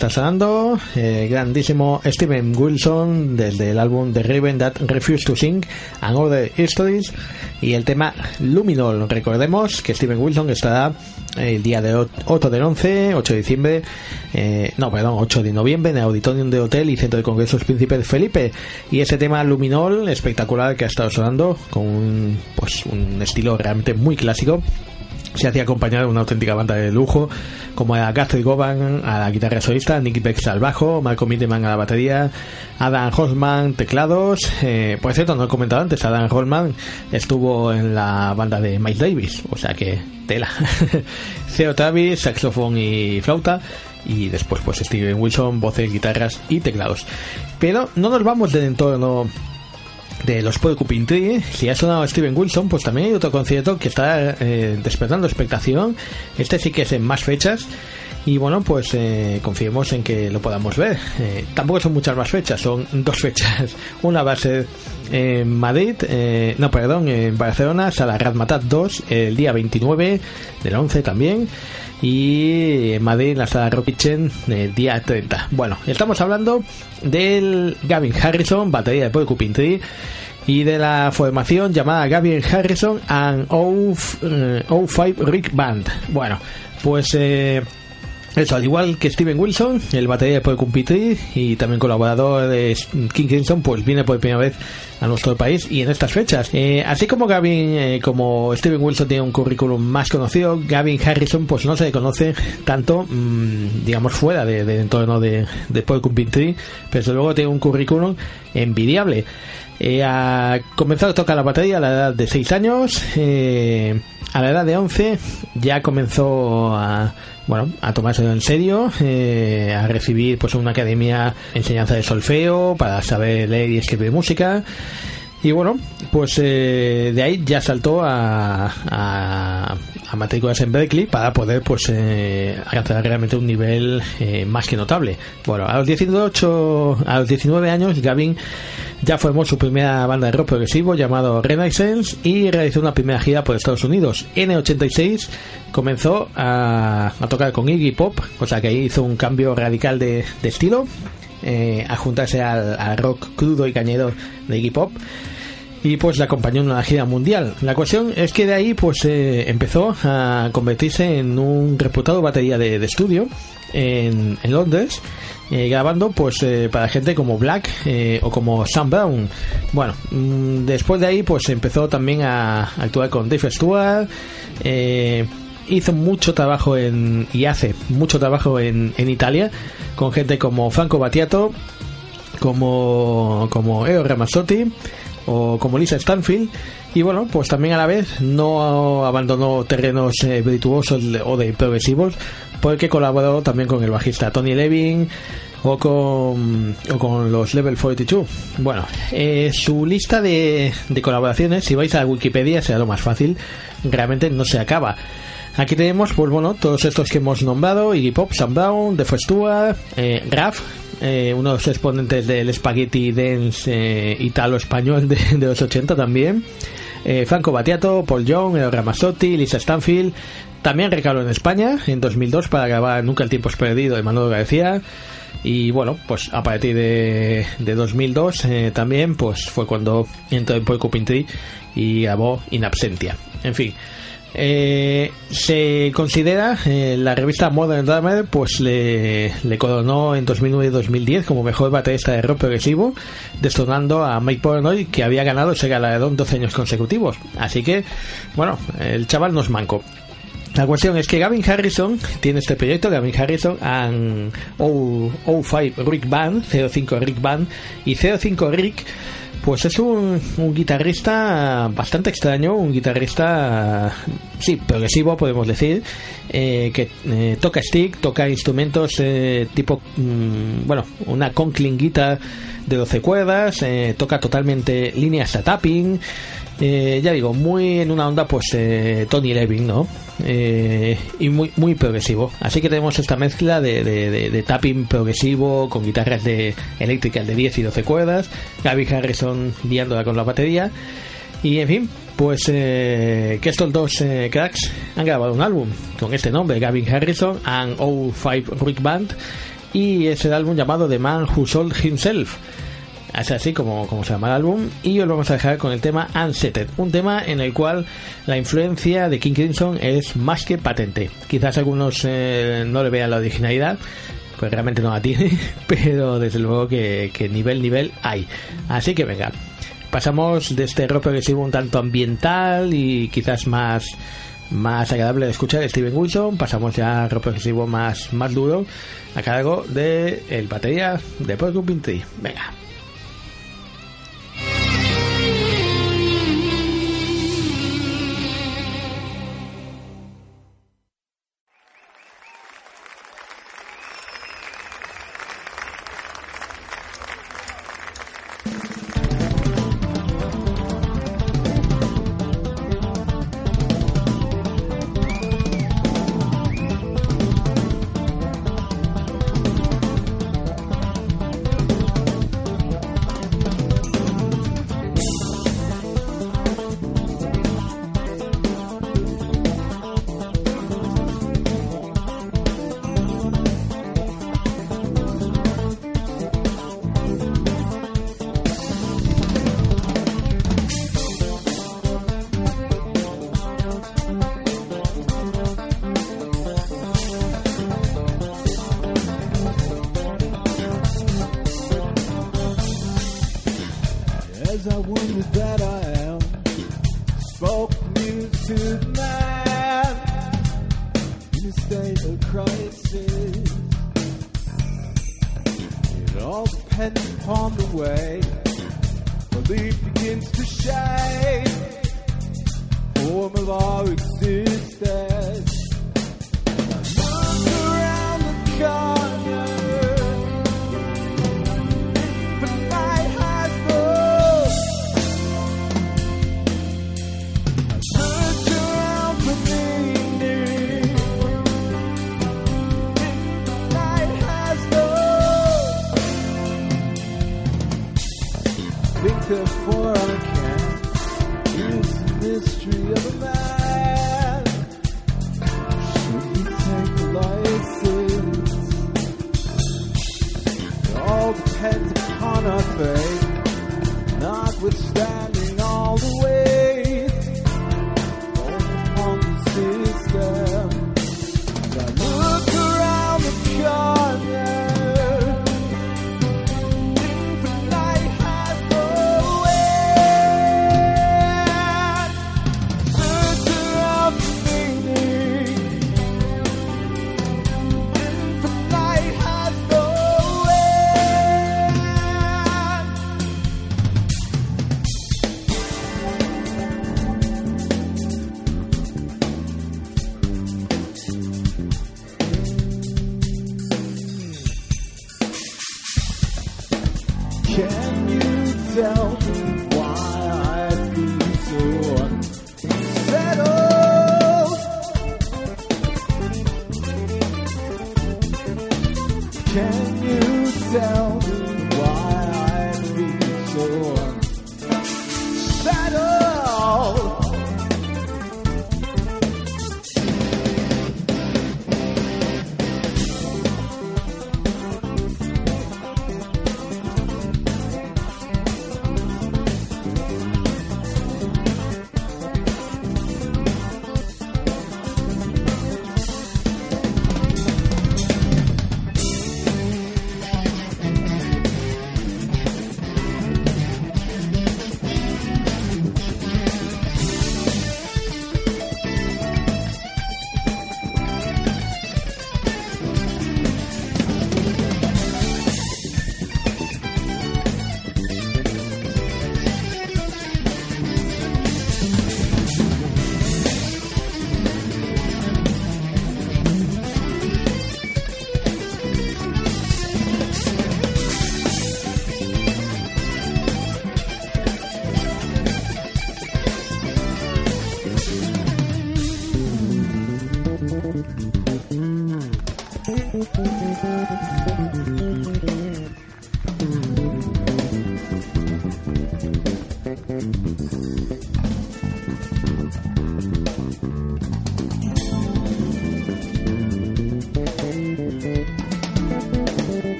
Está sonando el grandísimo Steven Wilson desde el álbum The Raven That Refused to Sing and Other Histories y el tema Luminol. Recordemos que Steven Wilson estará el día de 8 del 11, 8 de diciembre, eh, no, perdón, 8 de noviembre en el Auditorium de Hotel y Centro de Congresos Príncipe Felipe. Y ese tema Luminol espectacular que ha estado sonando con un, pues, un estilo realmente muy clásico se hacía acompañar de una auténtica banda de lujo como era Guthrie Govan a la guitarra solista, Nicky Bex al bajo, Malcolm Mitteman a la batería, Adam Holzman teclados. Eh, por cierto, no he comentado antes, Adam Holzman estuvo en la banda de Mike Davis, o sea que tela. Theo Travis, saxofón y flauta. Y después, pues Steven Wilson, voces, guitarras y teclados. Pero no nos vamos del entorno de los Porcupine Tree, si ha sonado Steven Wilson, pues también hay otro concierto que está eh, despertando expectación. Este sí que es en más fechas. Y bueno, pues eh, confiemos en que lo podamos ver. Eh, tampoco son muchas más fechas, son dos fechas. Una va a ser en Madrid, eh, no, perdón, en Barcelona, Sala Radmatat 2, el día 29 del 11 también. Y en Madrid, la Sala Rock el día 30. Bueno, estamos hablando del Gavin Harrison, batería de Porcupine Tree y de la formación llamada Gavin Harrison and O5 Rick Band. Bueno, pues eh, eso, al igual que Steven Wilson, el batería de Porcupine Tree y también colaborador de King Crimson, pues viene por primera vez a nuestro país y en estas fechas. Eh, así como Gavin, eh, como Steven Wilson tiene un currículum más conocido, Gavin Harrison pues no se le conoce tanto, mmm, digamos, fuera de, entorno de, de Tree, pero desde luego tiene un currículum envidiable. Eh, ha comenzado a tocar la batería a la edad de 6 años. Eh, a la edad de 11 ya comenzó a, bueno, a tomárselo en serio, eh, a recibir pues una academia enseñanza de solfeo para saber leer y escribir música. Y bueno, pues eh, de ahí ya saltó a, a, a matrículas en Berkeley para poder pues eh, alcanzar realmente un nivel eh, más que notable. Bueno, a los 18, a los 19 años Gavin ya formó su primera banda de rock progresivo llamado Renaissance y realizó una primera gira por Estados Unidos. En el 86 comenzó a, a tocar con Iggy Pop, o sea que ahí hizo un cambio radical de, de estilo. Eh, a juntarse al, rock crudo y cañero de Iggy Pop y pues le acompañó en una gira mundial. La cuestión es que de ahí pues eh, empezó a convertirse en un reputado batería de, estudio en, Londres eh, grabando pues para gente como Black o como Sam Brown. Bueno, mmm, después de ahí pues empezó también a actuar con Dave Stewart. Hizo mucho trabajo en y hace mucho trabajo en, en Italia con gente como Franco Battiato, como como Eo Ramazzotti o como Lisa Stanfield. Y bueno pues también a la vez no abandonó terrenos eh, virtuosos o de progresivos porque colaboró también con el bajista Tony Levin o con, o con los Level 42 bueno eh, su lista de, de colaboraciones si vais a Wikipedia será lo más fácil. Realmente no se acaba Aquí tenemos, pues bueno, todos estos que hemos nombrado: Iggy Pop, Sam Brown, The Stewart, eh, Graf, eh, uno de los exponentes del Spaghetti Dance eh, italo-español de, los 80 también. Eh, Franco Battiato, Paul Young, El Ramazzotti, Lisa Stanfield. También recaló en España en 2002 para grabar Nunca el tiempo es perdido de Manolo García. Y bueno, pues a partir de, de 2002 eh, también pues fue cuando entró en Porcupine Tree y grabó In Absentia. En fin, eh, se considera eh, la revista Modern Drummer pues le, le coronó en 2009 y 2010 como mejor baterista de rock progresivo destronando a Mike Portnoy que había ganado ese galardón 12 años consecutivos. Así que bueno el chaval no es manco. La cuestión es que Gavin Harrison tiene este proyecto Gavin Harrison and O5 Rick Band 05 Rick Band y 05 Rick pues es un, un, guitarrista bastante extraño, un guitarrista, sí, progresivo podemos decir, eh, que eh, toca stick, toca instrumentos eh, tipo, mmm, bueno, una Conklin guitar de 12 cuerdas, eh, toca totalmente líneas de tapping, eh, ya digo, muy en una onda pues Tony Levin, ¿no? Eh, y muy muy progresivo. Así que tenemos esta mezcla de, tapping progresivo con guitarras de eléctricas de 10 y 12 cuerdas, Gaby Harrison guiándola con la batería. Y en fin, pues eh, que estos dos cracks han grabado un álbum con este nombre, Gavin Harrison and O5 Rick Band. y es el álbum llamado The Man Who Sold Himself. Es así como, como se llama el álbum y os vamos a dejar con el tema Unsettled, un tema en el cual la influencia de King Crimson es más que patente. Quizás algunos eh, no le vean la originalidad, pues realmente no la tiene, pero desde luego que, que nivel, nivel hay. Así que venga, pasamos de este rock progresivo un tanto ambiental y quizás más más agradable de escuchar Steven Wilson pasamos ya a rock progresivo más, más duro a cargo de el batería de Porcupine Tree venga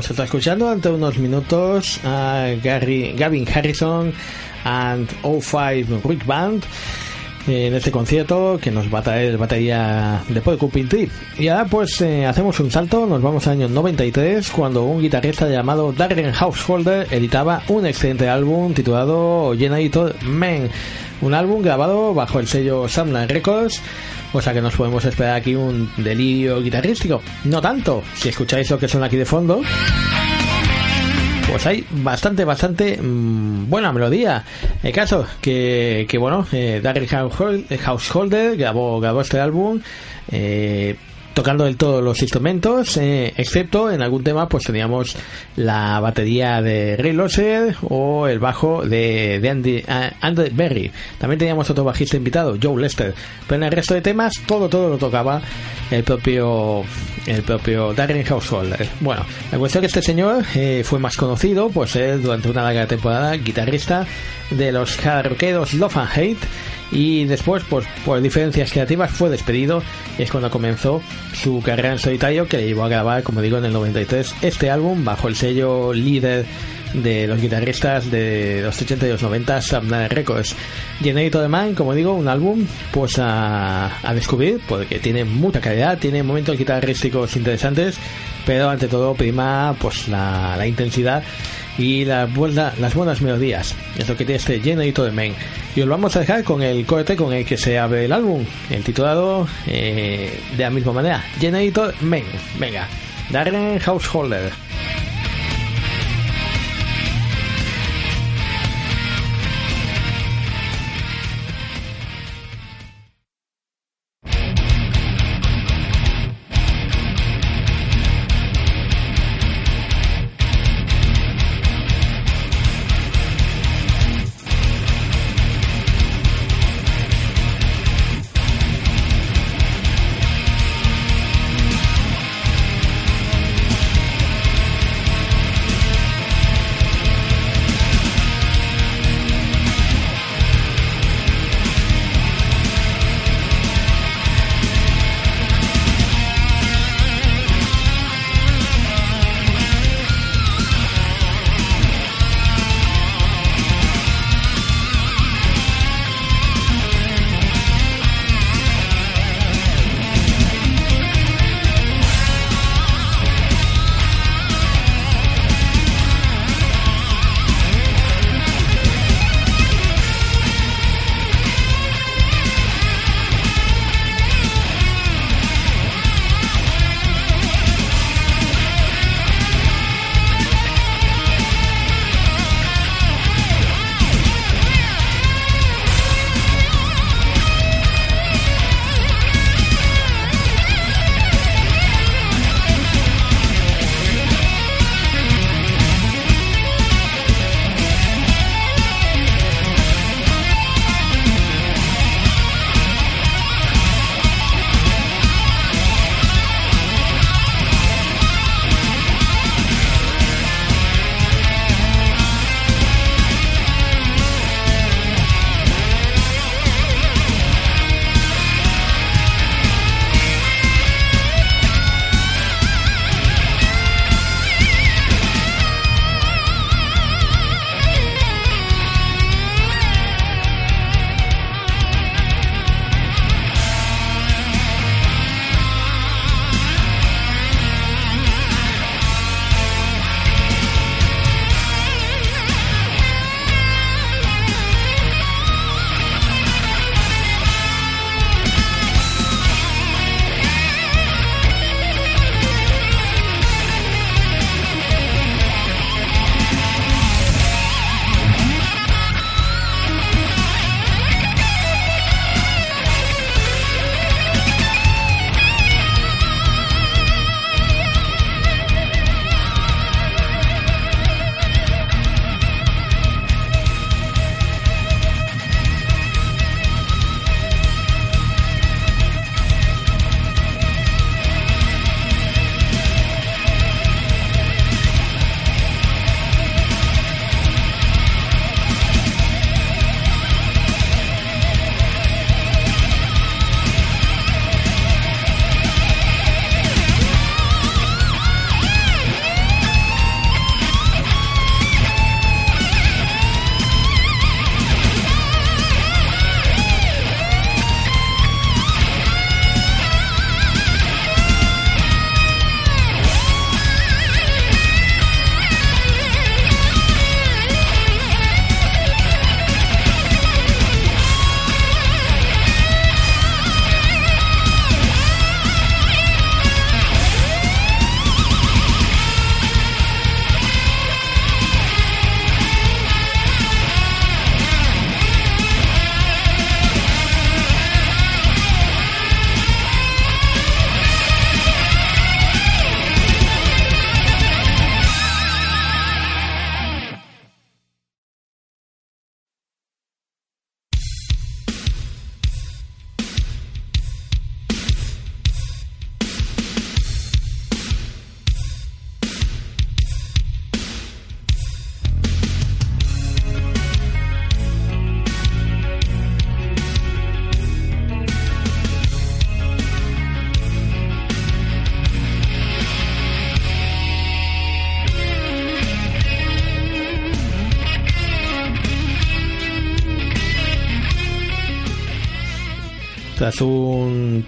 Pues está escuchando ante unos minutos a Gary, Gavin Harrison and O5 Rick Band en este concierto que nos va a traer batería de Porcupine Tree. Y ahora pues eh, hacemos un salto, nos vamos al año 93 cuando un guitarrista llamado Darren Householder editaba un excelente álbum titulado Generator Man. Un álbum grabado bajo el sello Samland Records o sea que nos podemos esperar aquí un delirio guitarrístico. No tanto, si escucháis lo que suena aquí de fondo. Pues hay bastante, bastante mmm, buena melodía. El caso que, que bueno, eh, Darren Householder grabó, grabó este álbum. Eh, tocando del todo los instrumentos, eh, excepto en algún tema pues teníamos la batería de Ray Losser o el bajo de, de Andy, uh, Berry. También teníamos otro bajista invitado, Joe Lester. Pero en el resto de temas todo todo lo tocaba el propio el propio Darren Householder. Bueno, la cuestión es que este señor eh, fue más conocido pues él durante una larga temporada guitarrista de los rockeros Love and Hate y después pues por diferencias creativas fue despedido. Y es cuando comenzó su carrera en solitario que le llevó a grabar como digo en el 93 este álbum bajo el sello líder de los guitarristas de los 80 y los 90 Submarine Records. Generator Man como digo un álbum pues a, a descubrir porque tiene mucha calidad tiene momentos guitarrísticos interesantes pero ante todo prima pues la, la intensidad y la buena, las buenas melodías. Es lo que tiene este Generator Men. Y os vamos a dejar con el corte con el que se abre el álbum, el titulado eh, de la misma manera, Generator Men. Venga, Darren Householder.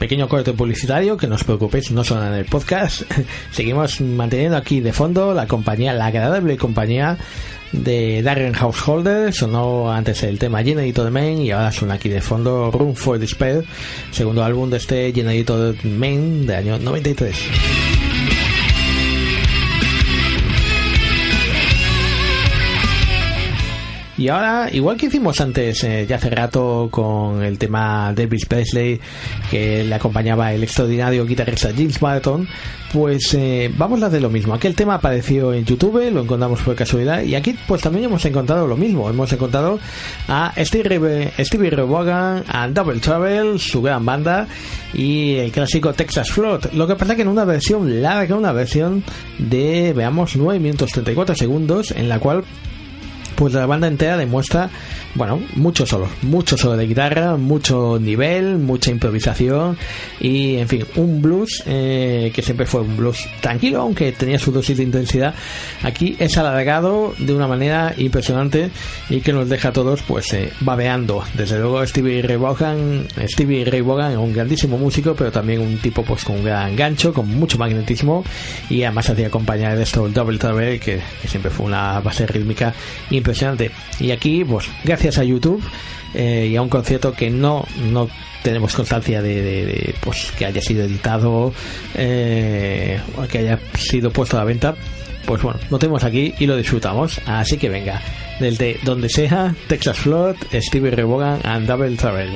Pequeño corte publicitario, que no os preocupéis, no suena en el podcast, seguimos manteniendo aquí de fondo la compañía, la agradable compañía de Darren Householder. Sonó antes el tema Generator Main y ahora suena aquí de fondo Room for Despair, segundo álbum de este Generator Main de año 93. Y ahora, igual que hicimos antes, eh, ya hace rato, con el tema de Elvis Presley, que le acompañaba el extraordinario guitarrista James Barton, pues eh, vamos a hacer lo mismo. Aquel tema apareció en YouTube, lo encontramos por casualidad, y aquí pues también hemos encontrado lo mismo. Hemos encontrado a Stevie, Stevie Ray a Double Trouble, su gran banda, y el clásico Texas Flood. Lo que pasa que en una versión larga, una versión de, veamos, 9 minutos 34 segundos, en la cual pues la banda entera demuestra, bueno, mucho solo, mucho solo de guitarra, mucho nivel, mucha improvisación y, en fin, un blues eh, que siempre fue un blues tranquilo, aunque tenía su dosis de intensidad. Aquí es alargado de una manera impresionante y que nos deja a todos, pues, eh, babeando. Desde luego, Stevie Ray Vaughan, Stevie Ray Vaughan, un grandísimo músico, pero también un tipo, pues, con un gran gancho, con mucho magnetismo y además hacía acompañar de esto el Double Trouble, que, que siempre fue una base rítmica impresionante. Y aquí, pues, gracias a YouTube eh, y a un concierto que no, no tenemos constancia de, pues que haya sido editado eh, o que haya sido puesto a la venta pues bueno, lo tenemos aquí y lo disfrutamos así que venga, desde donde sea Texas Flood, Stevie Vaughan and Double Travel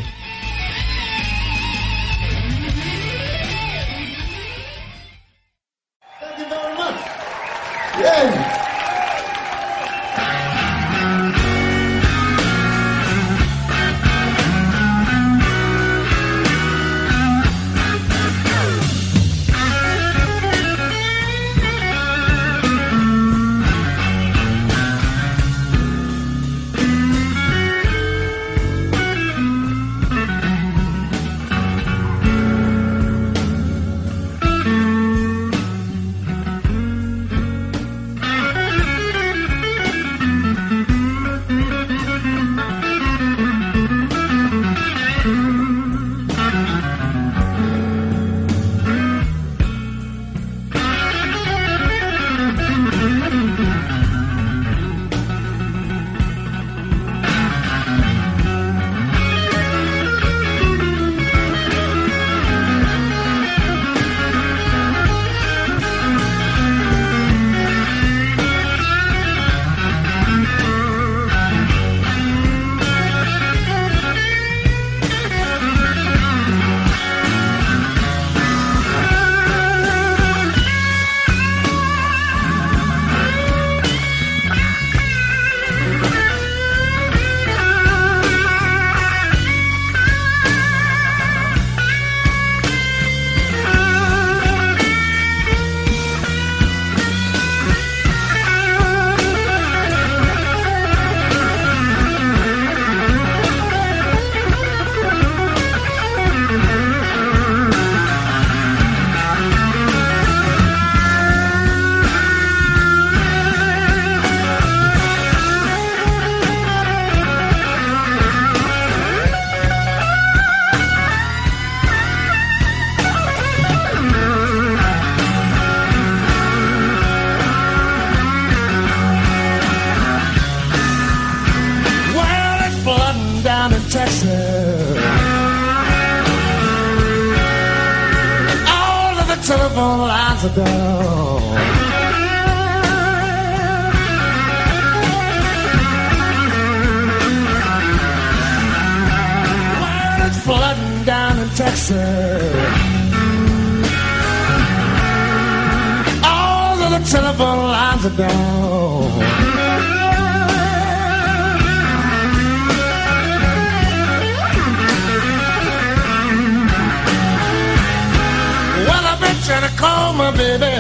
call my baby.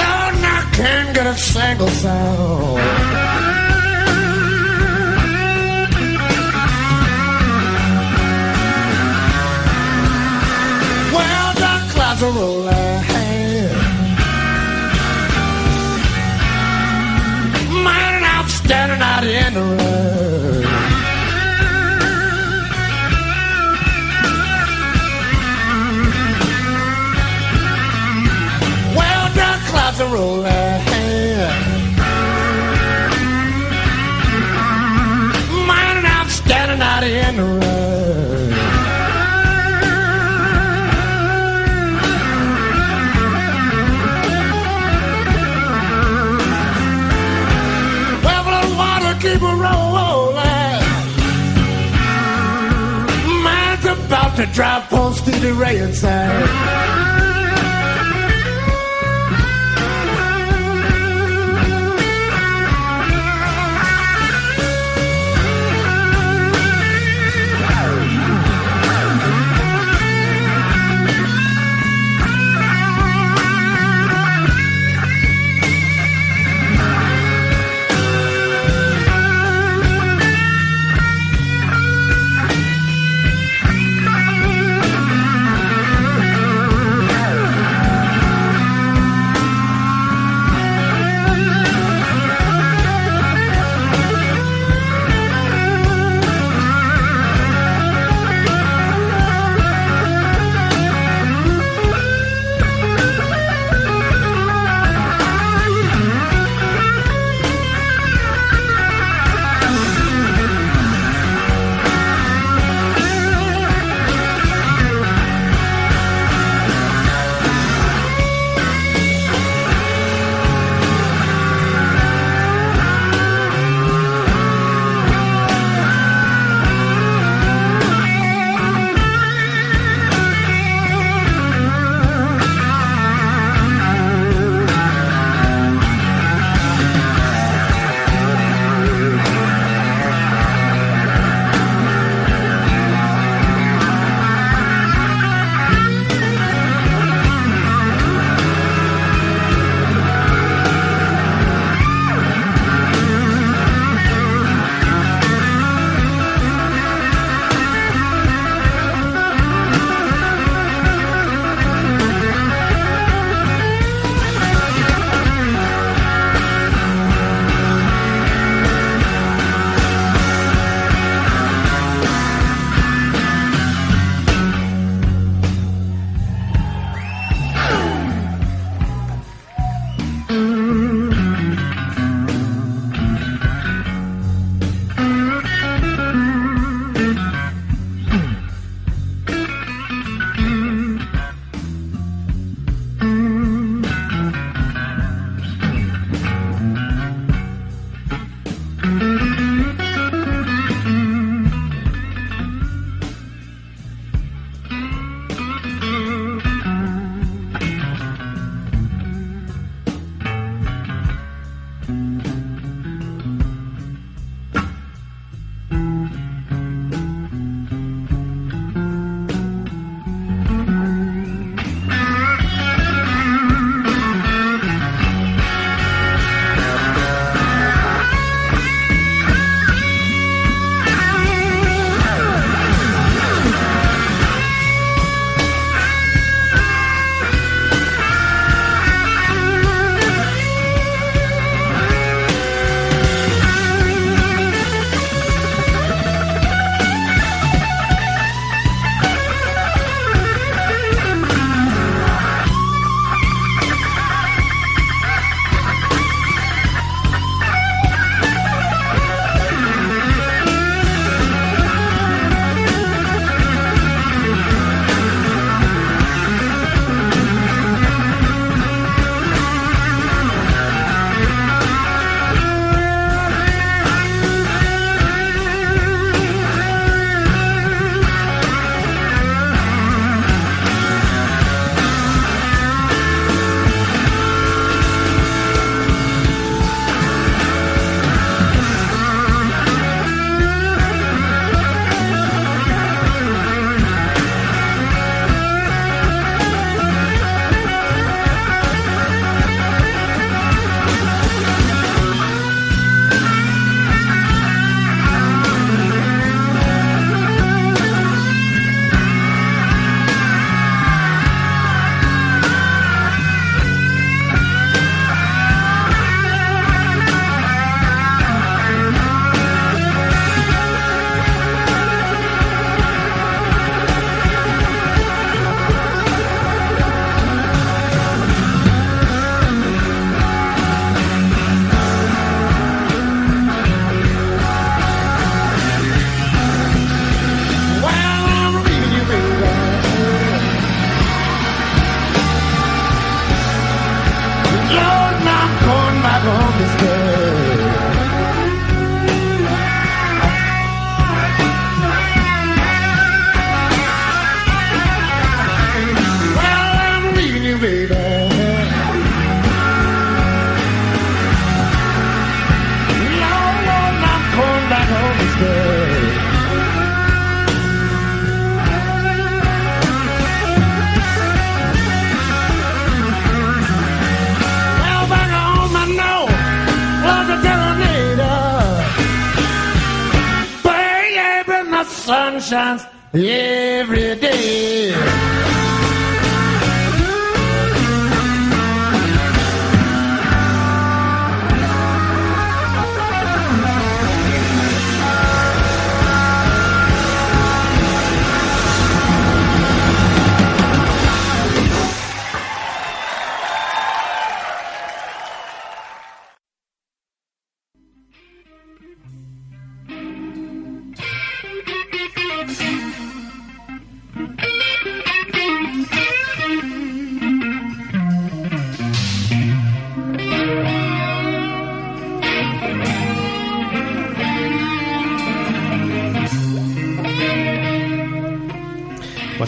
Lord, I can't get a single sound. Drive post to the rain side.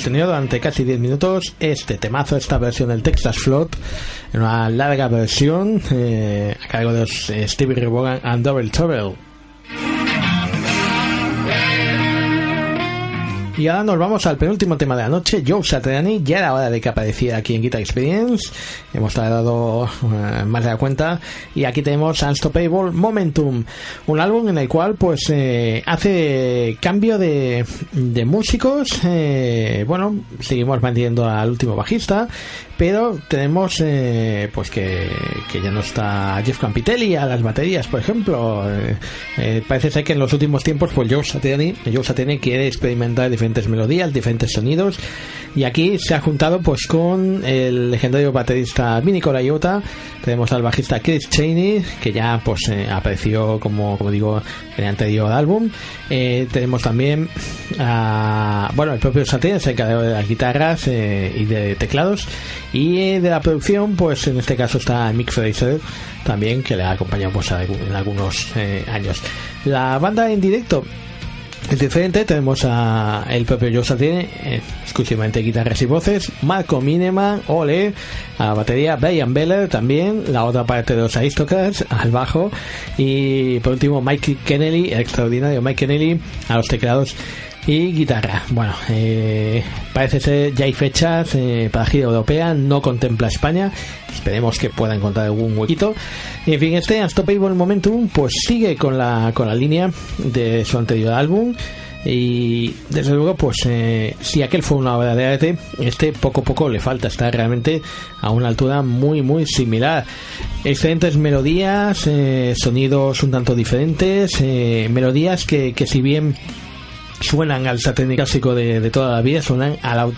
Hemos tenido durante casi 10 minutos este temazo, esta versión del Texas Float, en una larga versión eh, a cargo de eh, Stevie Ray and Double Trouble. Y ahora nos vamos al penúltimo tema de la noche, Joe Satriani. Ya era hora de que apareciera aquí en Guitar Experience. Hemos tardado eh, más de la cuenta. Y aquí tenemos Unstoppable Momentum, un álbum en el cual pues eh, hace cambio de, de músicos. Eh, bueno, seguimos manteniendo al último bajista, pero tenemos pues que, que ya no está Jeff Campitelli a las baterías, por ejemplo. Parece ser que en los últimos tiempos pues Joe Satriani, Joe Satriani quiere experimentar diferentes melodías, diferentes sonidos. Y aquí se ha juntado pues con el legendario baterista Vinny Colaiota, tenemos al bajista Chris Cheney que ya pues eh, apareció como, como digo en el anterior álbum. Eh, tenemos también a, bueno el propio Satriani se encargado de las guitarras eh, y de teclados. Y de la producción pues en este caso está Mick Fraser también que le ha acompañado pues en algunos años. La banda en directo es diferente, tenemos a el propio Joe Satriani, eh, exclusivamente guitarras y voces, Marco Mineman, Ole, a la batería, Brian Beller también, la otra parte de los Aristocrats, al bajo, y por último Mike Kennedy, el extraordinario Mike Kennedy, a los teclados y guitarra. Bueno, eh, parece ser ya hay fechas eh, para gira europea, no contempla España. Esperemos que pueda encontrar algún huequito. En fin, este Unstoppable Momentum pues sigue con la, con la línea de su anterior álbum. Y desde luego, pues eh, si aquel fue una obra de arte, este poco a poco le falta. Está realmente a una altura muy, muy similar. Excelentes melodías, sonidos un tanto diferentes, melodías que, que si bien suenan al Saturn clásico de, de toda la vida, suenan al au-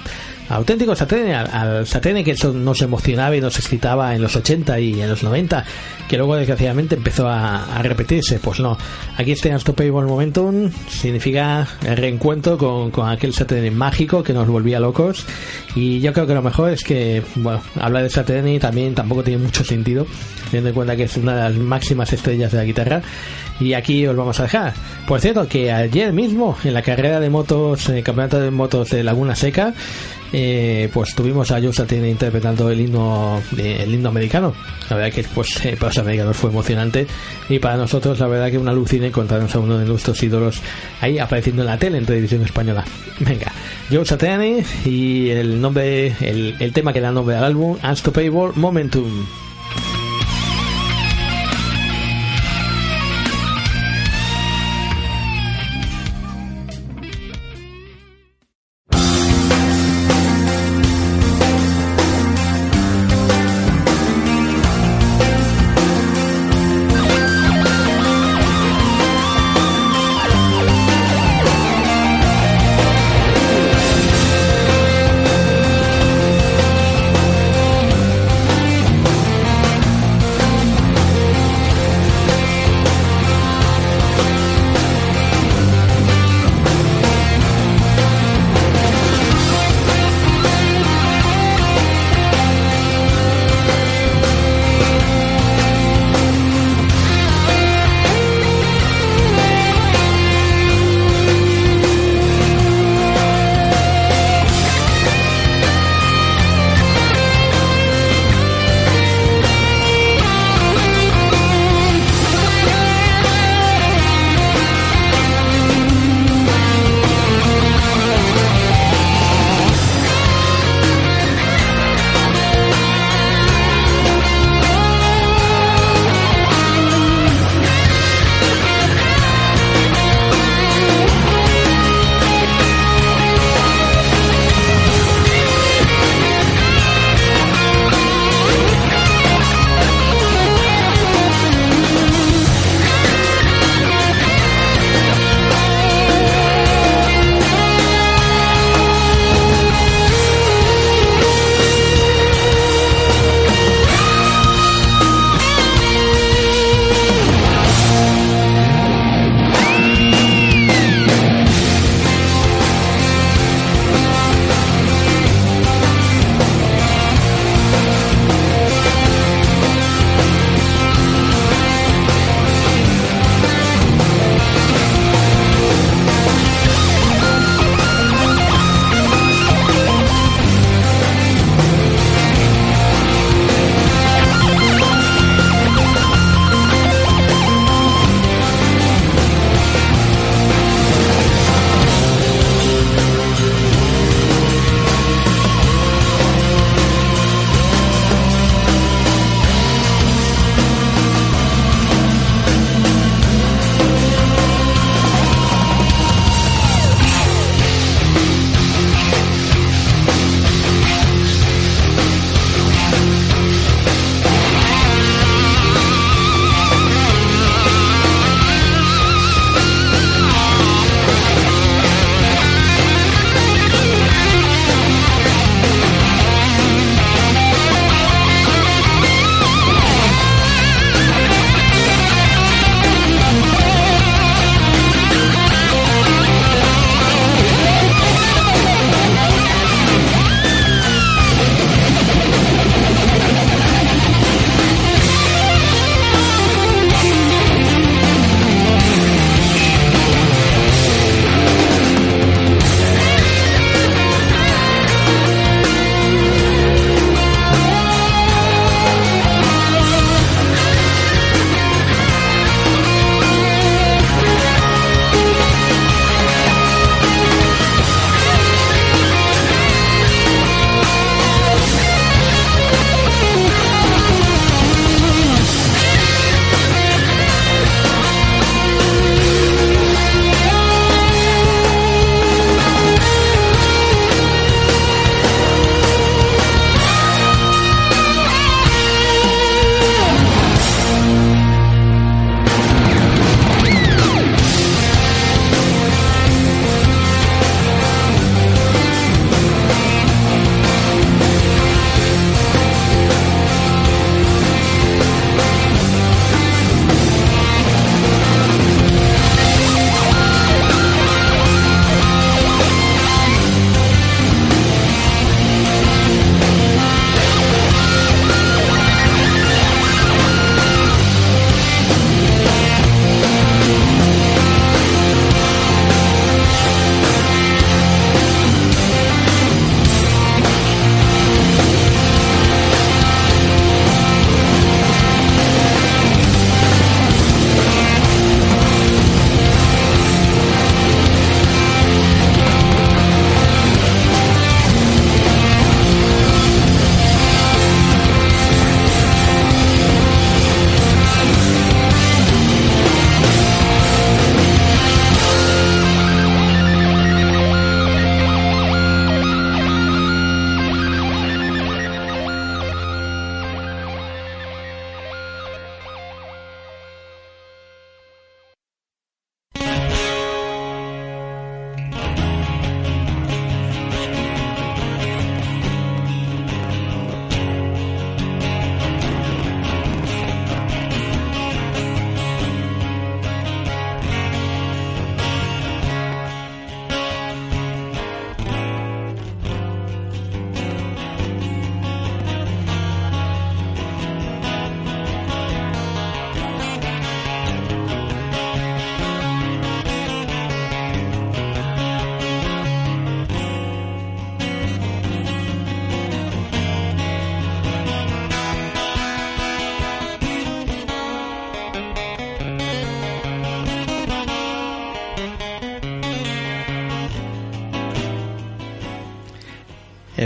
auténtico Saturn, al, al Saturn que eso nos emocionaba y nos excitaba en los 80 y en los 90, que luego desgraciadamente empezó a, a repetirse. Pues no, aquí este Unstoppable Momentum significa el reencuentro con, con aquel Saturn mágico que nos volvía locos. Y yo creo que lo mejor es que, bueno, hablar de Saturn también tampoco tiene mucho sentido, teniendo en cuenta que es una de las máximas estrellas de la guitarra. Y aquí os vamos a dejar. Por cierto, que ayer mismo, en la carrera de motos, en el campeonato de motos de Laguna Seca, eh, pues tuvimos a Joe Satriani interpretando el himno, de- el himno americano. La verdad que pues, eh, para los americanos fue emocionante y para nosotros la verdad que una alucina encontrarnos a uno de nuestros ídolos ahí apareciendo en la tele en televisión española. Venga, Joe Satriani y el nombre, el, el tema que da nombre al álbum, Unstoppable Momentum.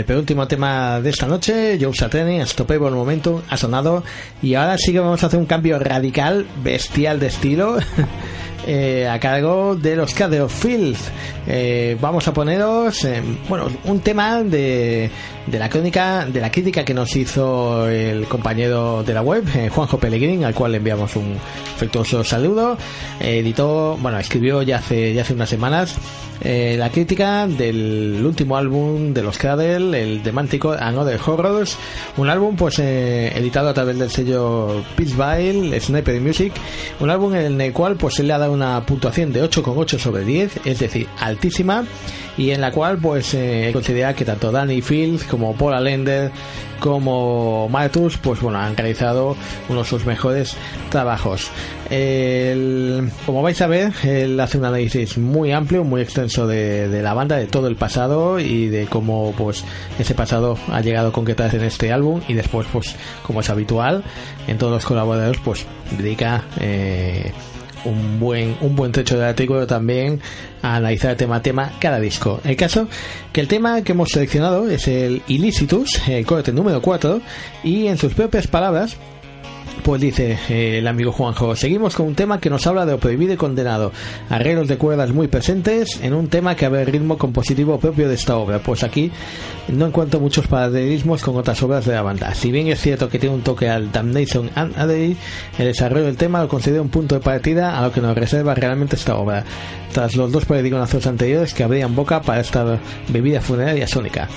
Penúltimo tema de esta noche, Joe Satriani, Unstoppable Momentum, ha sonado. Y ahora sí que vamos a hacer un cambio radical, bestial de estilo. eh, a cargo de los Cade of Filth. Eh, vamos a poneros, eh, bueno, un tema de, de la crónica, de la crítica que nos hizo el compañero de la web, eh, Juanjo Pellegrín, al cual le enviamos un afectuoso saludo. Editó, bueno, escribió ya hace, ya hace unas semanas eh, la crítica del último álbum de los Cradle, el The Manticore and Other Horrors, un álbum pues eh, editado a través del sello Pittsville, Sniper Music, un álbum en el cual pues se le ha dado una puntuación de 8,8 sobre 10, es decir, altísima, y en la cual pues eh, considera que tanto Danny Fields como Paul Allender como Martus pues bueno han realizado uno de sus mejores trabajos. Como vais a ver él hace un análisis muy amplio muy extenso de, de la banda de todo el pasado y de cómo pues ese pasado ha llegado a concretarse en este álbum y después pues como es habitual en todos los colaboradores pues dedica eh, un buen un buen trecho del artículo también a analizar tema a tema cada disco. El caso que el tema que hemos seleccionado es el Illicitus, el corte número 4, y en sus propias palabras pues dice eh, el amigo Juanjo, seguimos con un tema que nos habla de lo prohibido y condenado, arreglos de cuerdas muy presentes en un tema que abre el ritmo compositivo propio de esta obra. Pues aquí no encuentro muchos paralelismos con otras obras de la banda. Si bien es cierto que tiene un toque al Damnation and Adey, el desarrollo del tema lo considero un punto de partida a lo que nos reserva realmente esta obra, tras los dos perdigonazos anteriores que abrían boca para esta bebida funeraria sónica.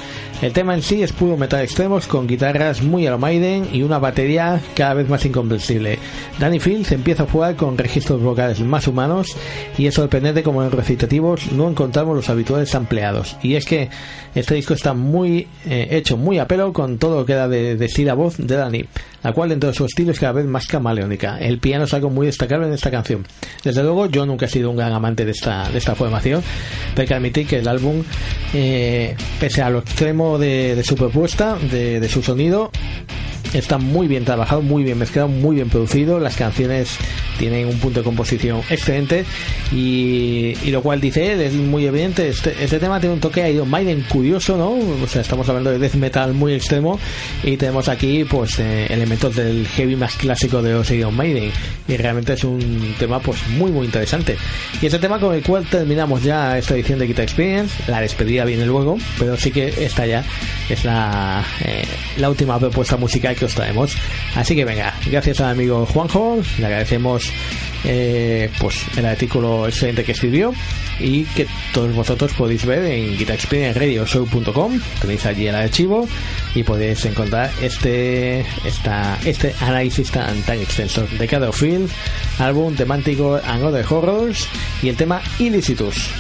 El tema en sí es puro metal extremos con guitarras muy a lo Maiden y una batería cada vez más incomprensible. Danny Fields empieza a jugar con registros vocales más humanos y es sorprendente como en recitativos no encontramos los habituales ampliados. Y es que este disco está muy eh, hecho muy a pelo con todo lo que da de, de sí la voz de Danny, la cual dentro de su estilo es cada vez más camaleónica. El piano es algo muy destacable en esta canción. Desde luego yo nunca he sido un gran amante de esta, de esta formación, pero hay que admitir que el álbum, eh, pese a lo extremo de, su propuesta, de, su sonido, está muy bien trabajado, muy bien mezclado, muy bien producido. Las canciones tienen un punto de composición excelente y, y lo cual dice él, es muy evidente. Este, este tema tiene un toque a Iron Maiden curioso, ¿no? O sea, estamos hablando de death metal muy extremo y tenemos aquí pues eh, elementos del heavy más clásico de los Iron Maiden y realmente es un tema pues muy muy interesante. Y este tema con el cual terminamos ya esta edición de Guitar Experience. La despedida viene luego, pero sí que esta ya es la, eh, la última propuesta musical que os traemos. Así que venga, gracias al amigo Juanjo, le agradecemos eh, pues el artículo excelente que escribió y que todos vosotros podéis ver en guitarexperienceradioshow.com tenéis allí el archivo y podéis encontrar este esta, este análisis tan, tan extenso. De cada film álbum temático and Other Horrors y el tema Illicitus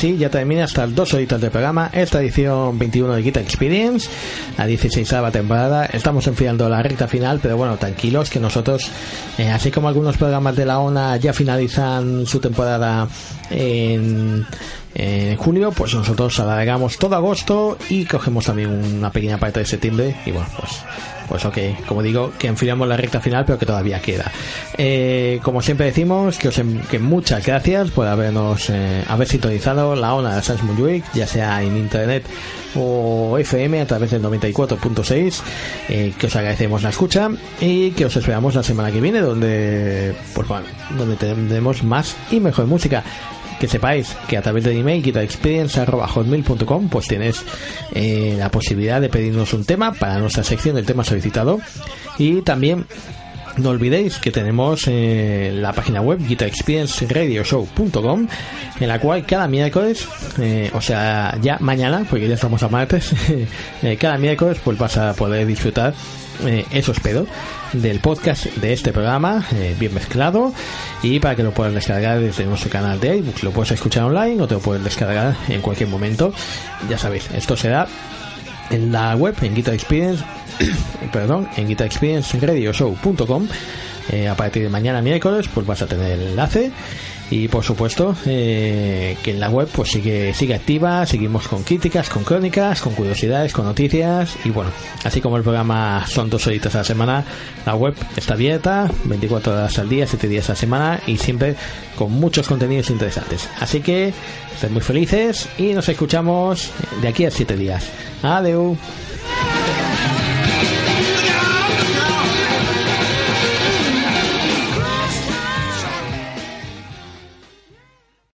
así ya termina hasta dos horitas del programa esta edición 21 de Guitar Experience, la 16 temporada. Estamos enfriando la recta final, pero bueno, tranquilos que nosotros, eh, así como algunos programas de la ONA ya finalizan su temporada en en julio, pues nosotros alargamos todo agosto y cogemos también una pequeña parte de septiembre y bueno, pues pues ok, como digo, que enfriamos la recta final, pero que todavía queda. Eh, como siempre decimos, que, os, que muchas gracias por habernos eh, haber sintonizado la ONA de Sans Montjuic, ya sea en internet o FM a través del 94.6, eh, que os agradecemos la escucha y que os esperamos la semana que viene, donde pues bueno, donde tendremos más y mejor música que sepáis que a través del email guitarexperience.com pues tienes eh, la posibilidad de pedirnos un tema para nuestra sección del tema solicitado. Y también no olvidéis que tenemos eh, la página web guitarexperienceradioshow.com en la cual cada miércoles, eh, o sea, ya mañana, porque ya estamos a martes, eh, cada miércoles pues vas a poder disfrutar eso espero del podcast de este programa eh, bien mezclado y para que lo puedas descargar desde nuestro canal de iBooks lo puedes escuchar online o te lo puedes descargar en cualquier momento. Ya sabéis esto será en la web en Guitar Experience perdón en guitarexperienceradioshow.com eh, a partir de mañana miércoles pues vas a tener el enlace y por supuesto eh, que en la web pues sigue sigue activa seguimos con críticas con crónicas con curiosidades con noticias. Y bueno así como el programa son dos horitas a la semana la web está abierta 24 horas al día 7 días a la semana y siempre con muchos contenidos interesantes. Así que estén muy felices y nos escuchamos de aquí a 7 días. Adiós